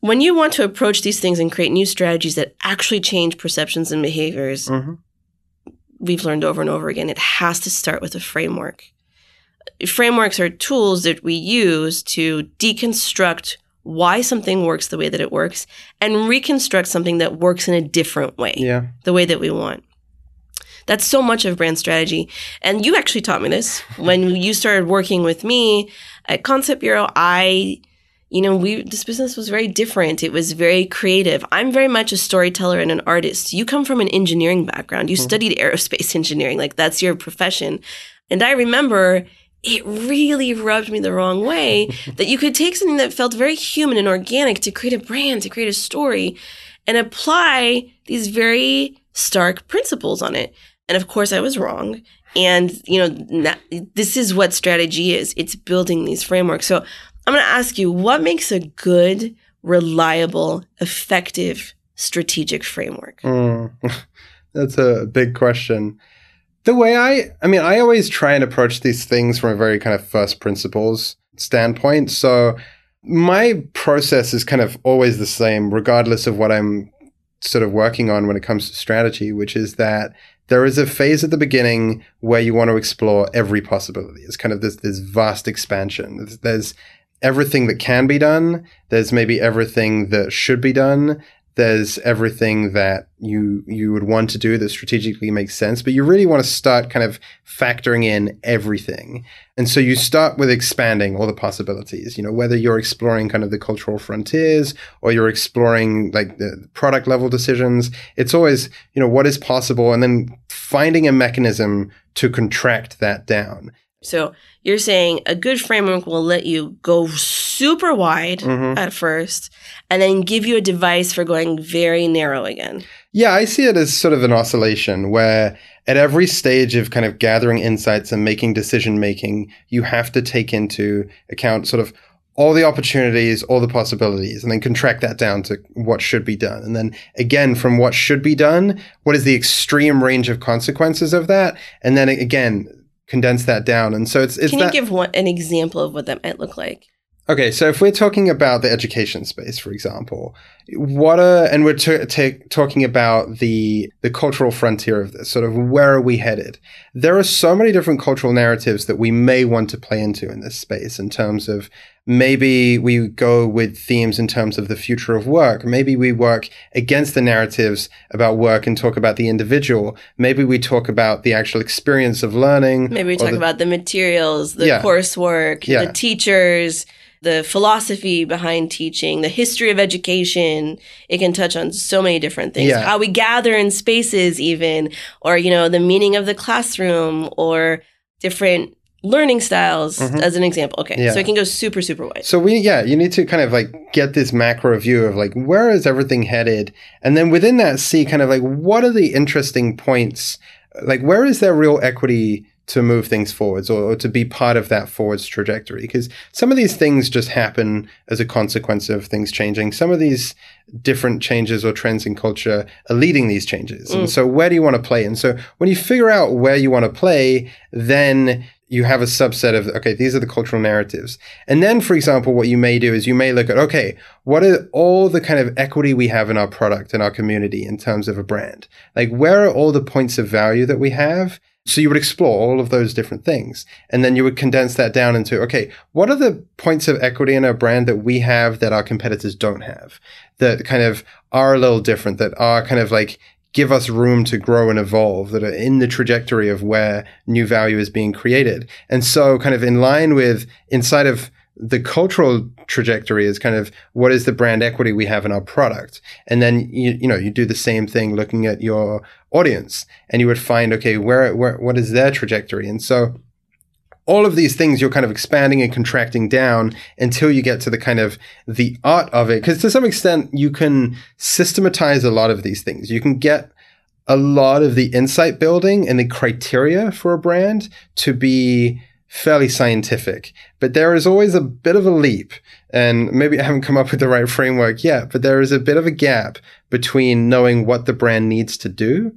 when you want to approach these things and create new strategies that actually change perceptions and behaviors, hmm we've learned over and over again, it has to start with a framework. Frameworks are tools that we use to deconstruct why something works the way that it works and reconstruct something that works in a different way, Yeah. the way that we want. That's so much of brand strategy. And you actually taught me this when you started working with me at Concept Bureau. I, you know, we this business was very different. It was very creative. I'm very much a storyteller and an artist. You come from an engineering background. You Mhm. studied aerospace engineering, like that's your profession. And I remember it really rubbed me the wrong way that you could take something that felt very human and organic to create a brand, to create a story, and apply these very stark principles on it. And of course, I was wrong. And, you know, na- this is what strategy is it's building these frameworks. So I'm going to ask you what makes a good, reliable, effective strategic framework? Mm. That's a big question. The way I, I mean, I always try and approach these things from a very kind of first principles standpoint. So my process is kind of always the same, regardless of what I'm sort of working on when it comes to strategy, which is that there is a phase at the beginning where you want to explore every possibility. It's kind of this, this vast expansion. There's, there's everything that can be done. There's maybe everything that should be done there's everything that you you would want to do that strategically makes sense but you really want to start kind of factoring in everything and so you start with expanding all the possibilities you know whether you're exploring kind of the cultural frontiers or you're exploring like the product level decisions it's always you know what is possible and then finding a mechanism to contract that down So you're saying a good framework will let you go super wide Mhm. at first and then give you a device for going very narrow again. Yeah, I see it as sort of an oscillation where at every stage of kind of gathering insights and making decision making, you have to take into account sort of all the opportunities, all the possibilities, and then contract that down to what should be done. And then again, from what should be done, what is the extreme range of consequences of that? And then again, condense that down. And so it's, it's Can that, you give one, an example of what that might look like? Okay, so if we're talking about the education space, for example, what are and we're t- t- talking about the the cultural frontier of this, sort of where are we headed? There are so many different cultural narratives that we may want to play into in this space in terms of maybe we go with themes in terms of the future of work. Maybe we work against the narratives about work and talk about the individual. Maybe we talk about the actual experience of learning. Maybe we talk the, about the materials, the Yeah. coursework, Yeah. the teachers, the philosophy behind teaching, the history of education. It can touch on so many different things. Yeah. How we gather in spaces even, or, you know, the meaning of the classroom or different learning styles Mhm. as an example. Okay. Yeah. So it can go super, super wide. So we, yeah, you need to kind of like get this macro view of like where is everything headed, and then within that, see kind of like what are the interesting points, like where is there real equity to move things forwards or, or to be part of that forwards trajectory? Because some of these things just happen as a consequence of things changing. Some of these different changes or trends in culture are leading these changes, Mm. and so where do you want to play? And so when you figure out where you want to play, then you have a subset of okay these are the cultural narratives and then for example what you may do is you may look at okay what are all the kind of equity we have in our product and our community in terms of a brand like where are all the points of value that we have so you would explore all of those different things and then you would condense that down into okay what are the points of equity in our brand that we have that our competitors don't have that kind of are a little different that are kind of like give us room to grow and evolve that are in the trajectory of where new value is being created. And so kind of in line with inside of the cultural trajectory is kind of what is the brand equity we have in our product. And then you, you know, you do the same thing looking at your audience and you would find, okay, where, where, what is their trajectory? And so all of these things you're kind of expanding and contracting down until you get to the kind of the art of it because to some extent you can systematize a lot of these things you can get a lot of the insight building and the criteria for a brand to be fairly scientific but there is always a bit of a leap and maybe i haven't come up with the right framework yet but there is a bit of a gap between knowing what the brand needs to do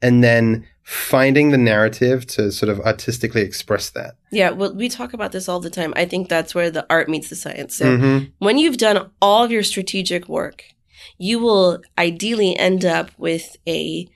and then finding the narrative to sort of artistically express that Yeah. Well, we talk about this all the time. I think that's where the art meets the science. So Mhm. when you've done all of your strategic work, you will ideally end up with a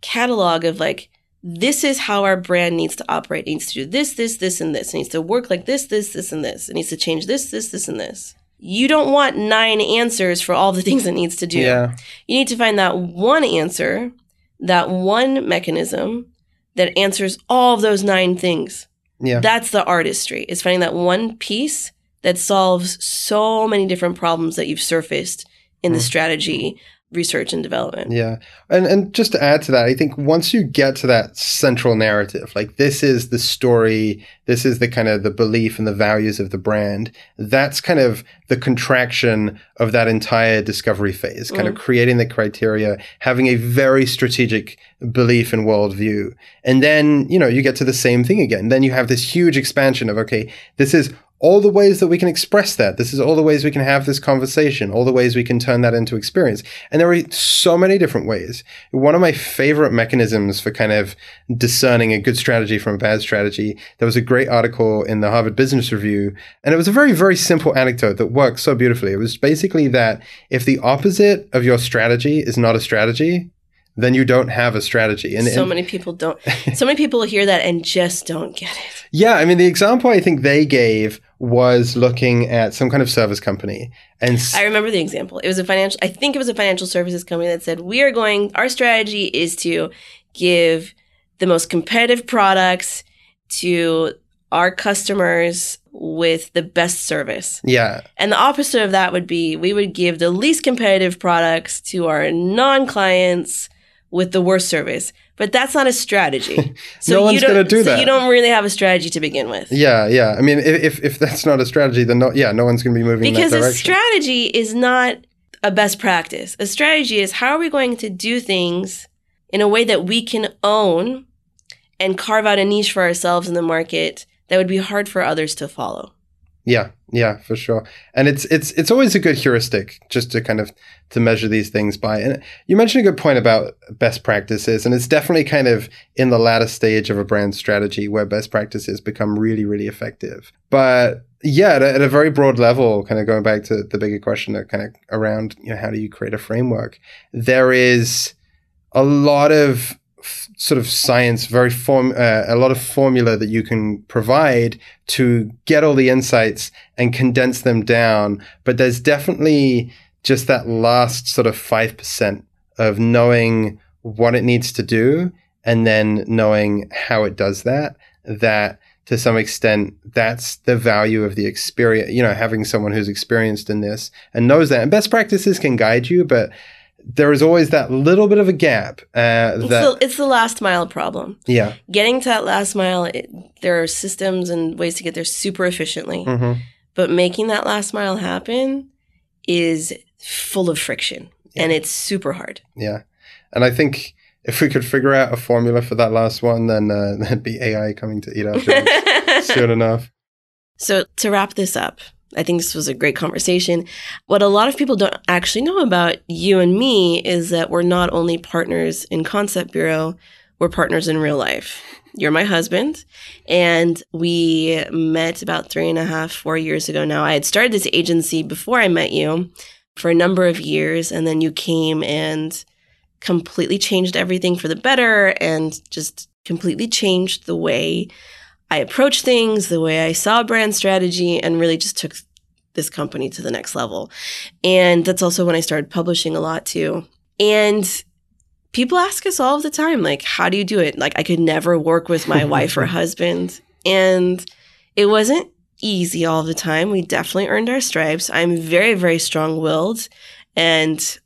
catalog of like, this is how our brand needs to operate. It needs to do this, this, this, and this. It needs to work like this, this, this, and this. It needs to change this, this, this, and this. You don't want nine answers for all the things it needs to do. Yeah. You need to find that one answer, that one mechanism that answers all of those nine things. Yeah. That's the artistry. Is finding that one piece that solves so many different problems that you've surfaced in the Mm. strategy, research, and development. Yeah. And and just to add to that, I think once you get to that central narrative, like this is the story, this is the kind of the belief and the values of the brand, that's kind of the contraction of that entire discovery phase, kind of mm-hmm. creating the criteria, having a very strategic belief and worldview. And then, you know, you get to the same thing again. Then you have this huge expansion of, okay, this is all the ways that we can express that. This is all the ways we can have this conversation, all the ways we can turn that into experience. And there are so many different ways. One of my favorite mechanisms for kind of discerning a good strategy from a bad strategy, there was a great article in the Harvard Business Review, and it was a very, very simple anecdote that worked so beautifully. It was basically that if the opposite of your strategy is not a strategy, then you don't have a strategy. And, so and- many people don't. So many people hear that and just don't get it. yeah, I mean, the example I think they gave was looking at some kind of service company. And s- I remember the example. It was a financial. I think it was a financial services company that said we are going. Our strategy is to give the most competitive products to our customers with the best service. yeah, And the opposite of that would be we would give the least competitive products to our non clients with the worst service. But that's not a strategy. So No you one's don't, gonna do so that. You don't really have a strategy to begin with. yeah, yeah. I mean, if, if, if that's not a strategy, then no, yeah, no one's going to be moving Because in that a strategy is not a best practice. A strategy is how are we going to do things in a way that we can own and carve out a niche for ourselves in the market that would be hard for others to follow. Yeah, yeah, for sure. And it's it's it's always a good heuristic just to kind of to measure these things by. And you mentioned a good point about best practices, and it's definitely kind of in the latter stage of a brand strategy where best practices become really, really effective. But yeah, at a, at a, very broad level, kind of going back to the bigger question kind of around, you know, how do you create a framework? There is a lot of sort of science, very form, uh, a lot of formula that you can provide to get all the insights and condense them down. But there's definitely just that last sort of 5% of knowing what it needs to do and then knowing how it does that, that to some extent, that's the value of the experience, you know, having someone who's experienced in this and knows that. And best practices can guide you, but there is always that little bit of a gap. Uh, it's, the, it's the last mile problem. Yeah. Getting to that last mile, it, there are systems and ways to get there super efficiently. Mm-hmm. But making that last mile happen is full of friction yeah. and it's super hard. Yeah. And I think if we could figure out a formula for that last one, then uh, that'd be AI coming to eat our jobs soon enough. So to wrap this up, I think this was a great conversation. What a lot of people don't actually know about you and me is that we're not only partners in Concept Bureau, we're partners in real life. You're my husband, and we met about three and a half, four years ago now. I had started this agency before I met you for a number of years, and then you came and completely changed everything for the better and just completely changed the way I approached things, the way I saw brand strategy, and really just took this company to the next level. And that's also when I started publishing a lot too. And people ask us all the time, like, how do you do it? Like, I could never work with my wife or husband. And it wasn't easy all the time. We definitely earned our stripes. I'm very, very strong willed and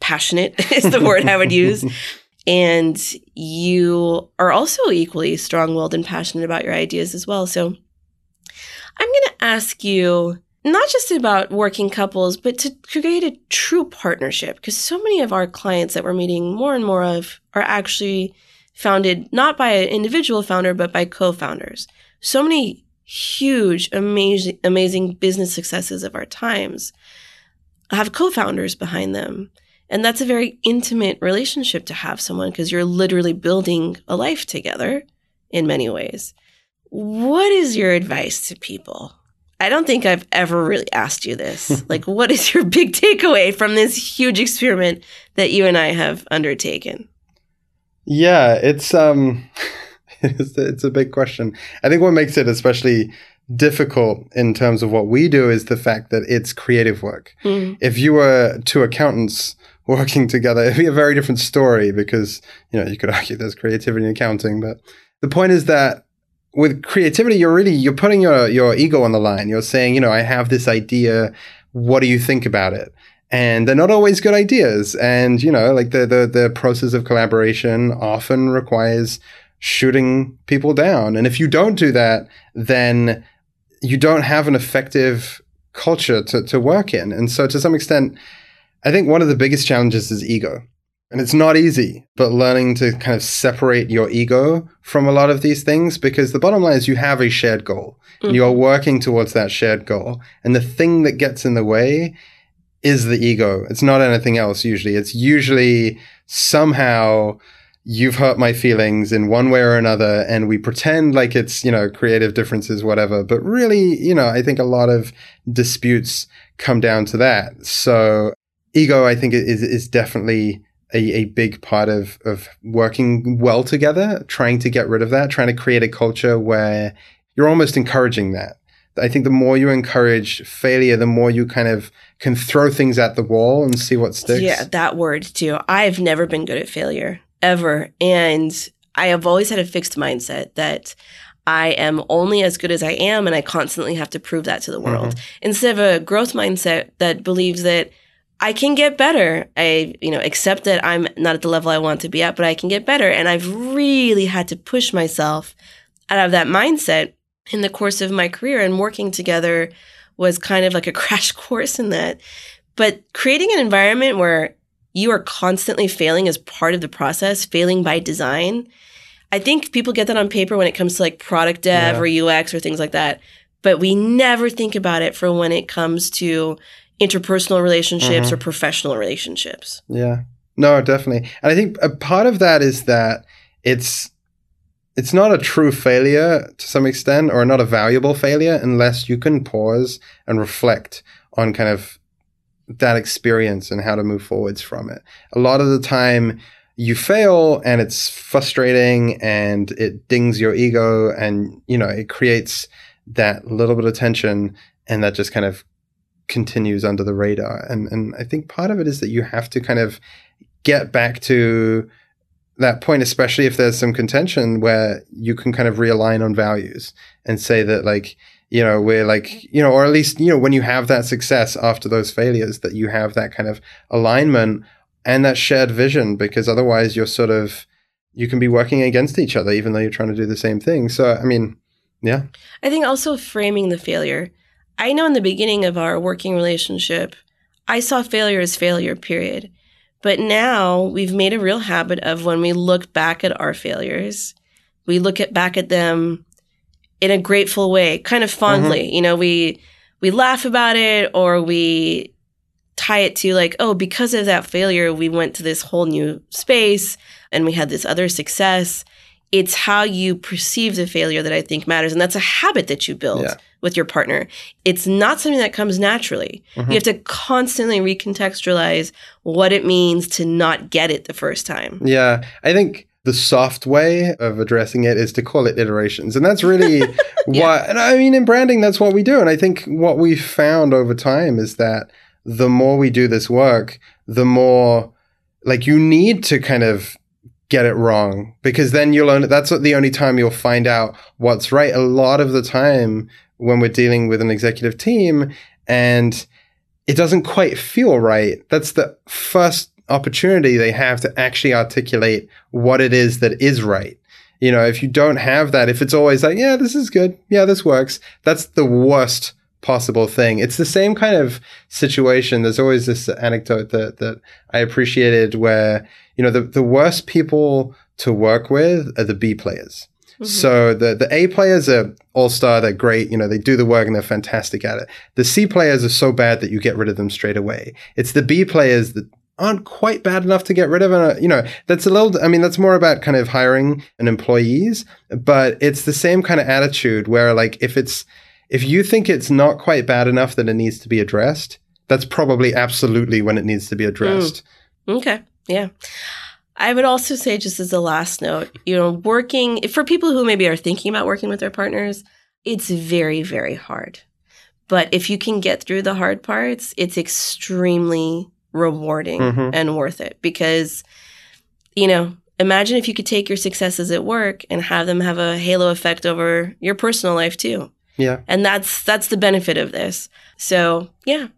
passionate is the word I would use. And you are also equally strong willed and passionate about your ideas as well. So I'm going to ask you not just about working couples, but to create a true partnership. Because so many of our clients that we're meeting more and more of are actually founded not by an individual founder, but by co founders. So many huge, amazing, amazing business successes of our times have co founders behind them. And that's a very intimate relationship to have someone because you're literally building a life together in many ways. What is your advice to people? I don't think I've ever really asked you this. like, what is your big takeaway from this huge experiment that you and I have undertaken? Yeah, it's um it's, it's a big question. I think what makes it especially difficult in terms of what we do is the fact that it's creative work. Mm. If you were two accountants working together, it'd be a very different story because, you know, you could argue there's creativity in accounting, but the point is that with creativity, you're really, you're putting your, your ego on the line. You're saying, you know, I have this idea. What do you think about it? And they're not always good ideas. And, you know, like the, the, the process of collaboration often requires shooting people down. And if you don't do that, then you don't have an effective culture to, to work in. And so to some extent, I think one of the biggest challenges is ego. And it's not easy, but learning to kind of separate your ego from a lot of these things because the bottom line is you have a shared goal. Mm-hmm. You're working towards that shared goal. And the thing that gets in the way is the ego. It's not anything else usually. It's usually somehow you've hurt my feelings in one way or another and we pretend like it's you know creative differences whatever but really you know i think a lot of disputes come down to that so ego, I think, is is definitely a, a big part of of working well together. Trying to get rid of that, trying to create a culture where you're almost encouraging that. I think the more you encourage failure, the more you kind of can throw things at the wall and see what sticks. Yeah, that word too. I've never been good at failure ever. And I have always had a fixed mindset that I am only as good as I am and I constantly have to prove that to the world. Mm-hmm. Instead of a growth mindset that believes that I can get better. I, you know, accept that I'm not at the level I want to be at, but I can get better. And I've really had to push myself out of that mindset in the course of my career and working together was kind of like a crash course in that. But creating an environment where you are constantly failing as part of the process, failing by design. I think people get that on paper when it comes to like product dev yeah. or UX or things like that. But we never think about it for when it comes to interpersonal relationships mm-hmm. or professional relationships. Yeah. No, definitely. And I think a part of that is that it's it's not a true failure to some extent or not a valuable failure unless you can pause and reflect on kind of that experience and how to move forwards from it. A lot of the time you fail and it's frustrating and it dings your ego and you know it creates that little bit of tension and that just kind of continues under the radar. And and I think part of it is that you have to kind of get back to that point, especially if there's some contention where you can kind of realign on values and say that like, you know, we're like, you know, or at least, you know, when you have that success after those failures, that you have that kind of alignment and that shared vision, because otherwise you're sort of, you can be working against each other, even though you're trying to do the same thing. So, I mean, yeah. I think also framing the failure. I know in the beginning of our working relationship, I saw failure as failure, period. But now we've made a real habit of when we look back at our failures, we look at back at them in a grateful way, kind of fondly. Mm-hmm. You know, we we laugh about it or we tie it to like, oh, because of that failure, we went to this whole new space and we had this other success. It's how you perceive the failure that I think matters. And that's a habit that you build. Yeah with your partner. It's not something that comes naturally. Mm-hmm. You have to constantly recontextualize what it means to not get it the first time. Yeah. I think the soft way of addressing it is to call it iterations. And that's really yeah. what, and I mean, in branding, that's what we do. And I think what we've found over time is that the more we do this work, the more like you need to kind of get it wrong because then you'll only, that's the only time you'll find out what's right. A lot of the time, when we're dealing with an executive team and it doesn't quite feel right. That's the first opportunity they have to actually articulate what it is that is right. You know, if you don't have that, if it's always like, yeah, this is good. Yeah, this works. That's the worst possible thing. It's the same kind of situation. There's always this anecdote that, that I appreciated where, you know, the, the worst people to work with are the B players. Mm-hmm. So the, the A players are all star, they're great, you know, they do the work and they're fantastic at it. The C players are so bad that you get rid of them straight away. It's the B players that aren't quite bad enough to get rid of. And, uh, you know, that's a little, I mean, that's more about kind of hiring an employees, but it's the same kind of attitude where like if it's, if you think it's not quite bad enough that it needs to be addressed, that's probably absolutely when it needs to be addressed. Mm. Okay. Yeah. I would also say, just as a last note, you know, working for people who maybe are thinking about working with their partners, it's very, very hard. But if you can get through the hard parts, it's extremely rewarding mm-hmm. and worth it because, you know, imagine if you could take your successes at work and have them have a halo effect over your personal life too. Yeah. And that's that's the benefit of this. So, yeah.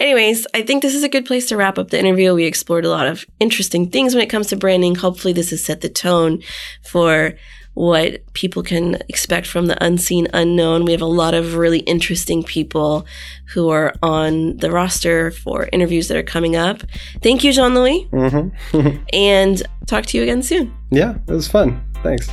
Anyways, I think this is a good place to wrap up the interview. We explored a lot of interesting things when it comes to branding. Hopefully, this has set the tone for what people can expect from the unseen unknown. We have a lot of really interesting people who are on the roster for interviews that are coming up. Thank you, Jean Louis. Mm-hmm. and talk to you again soon. Yeah, it was fun. Thanks.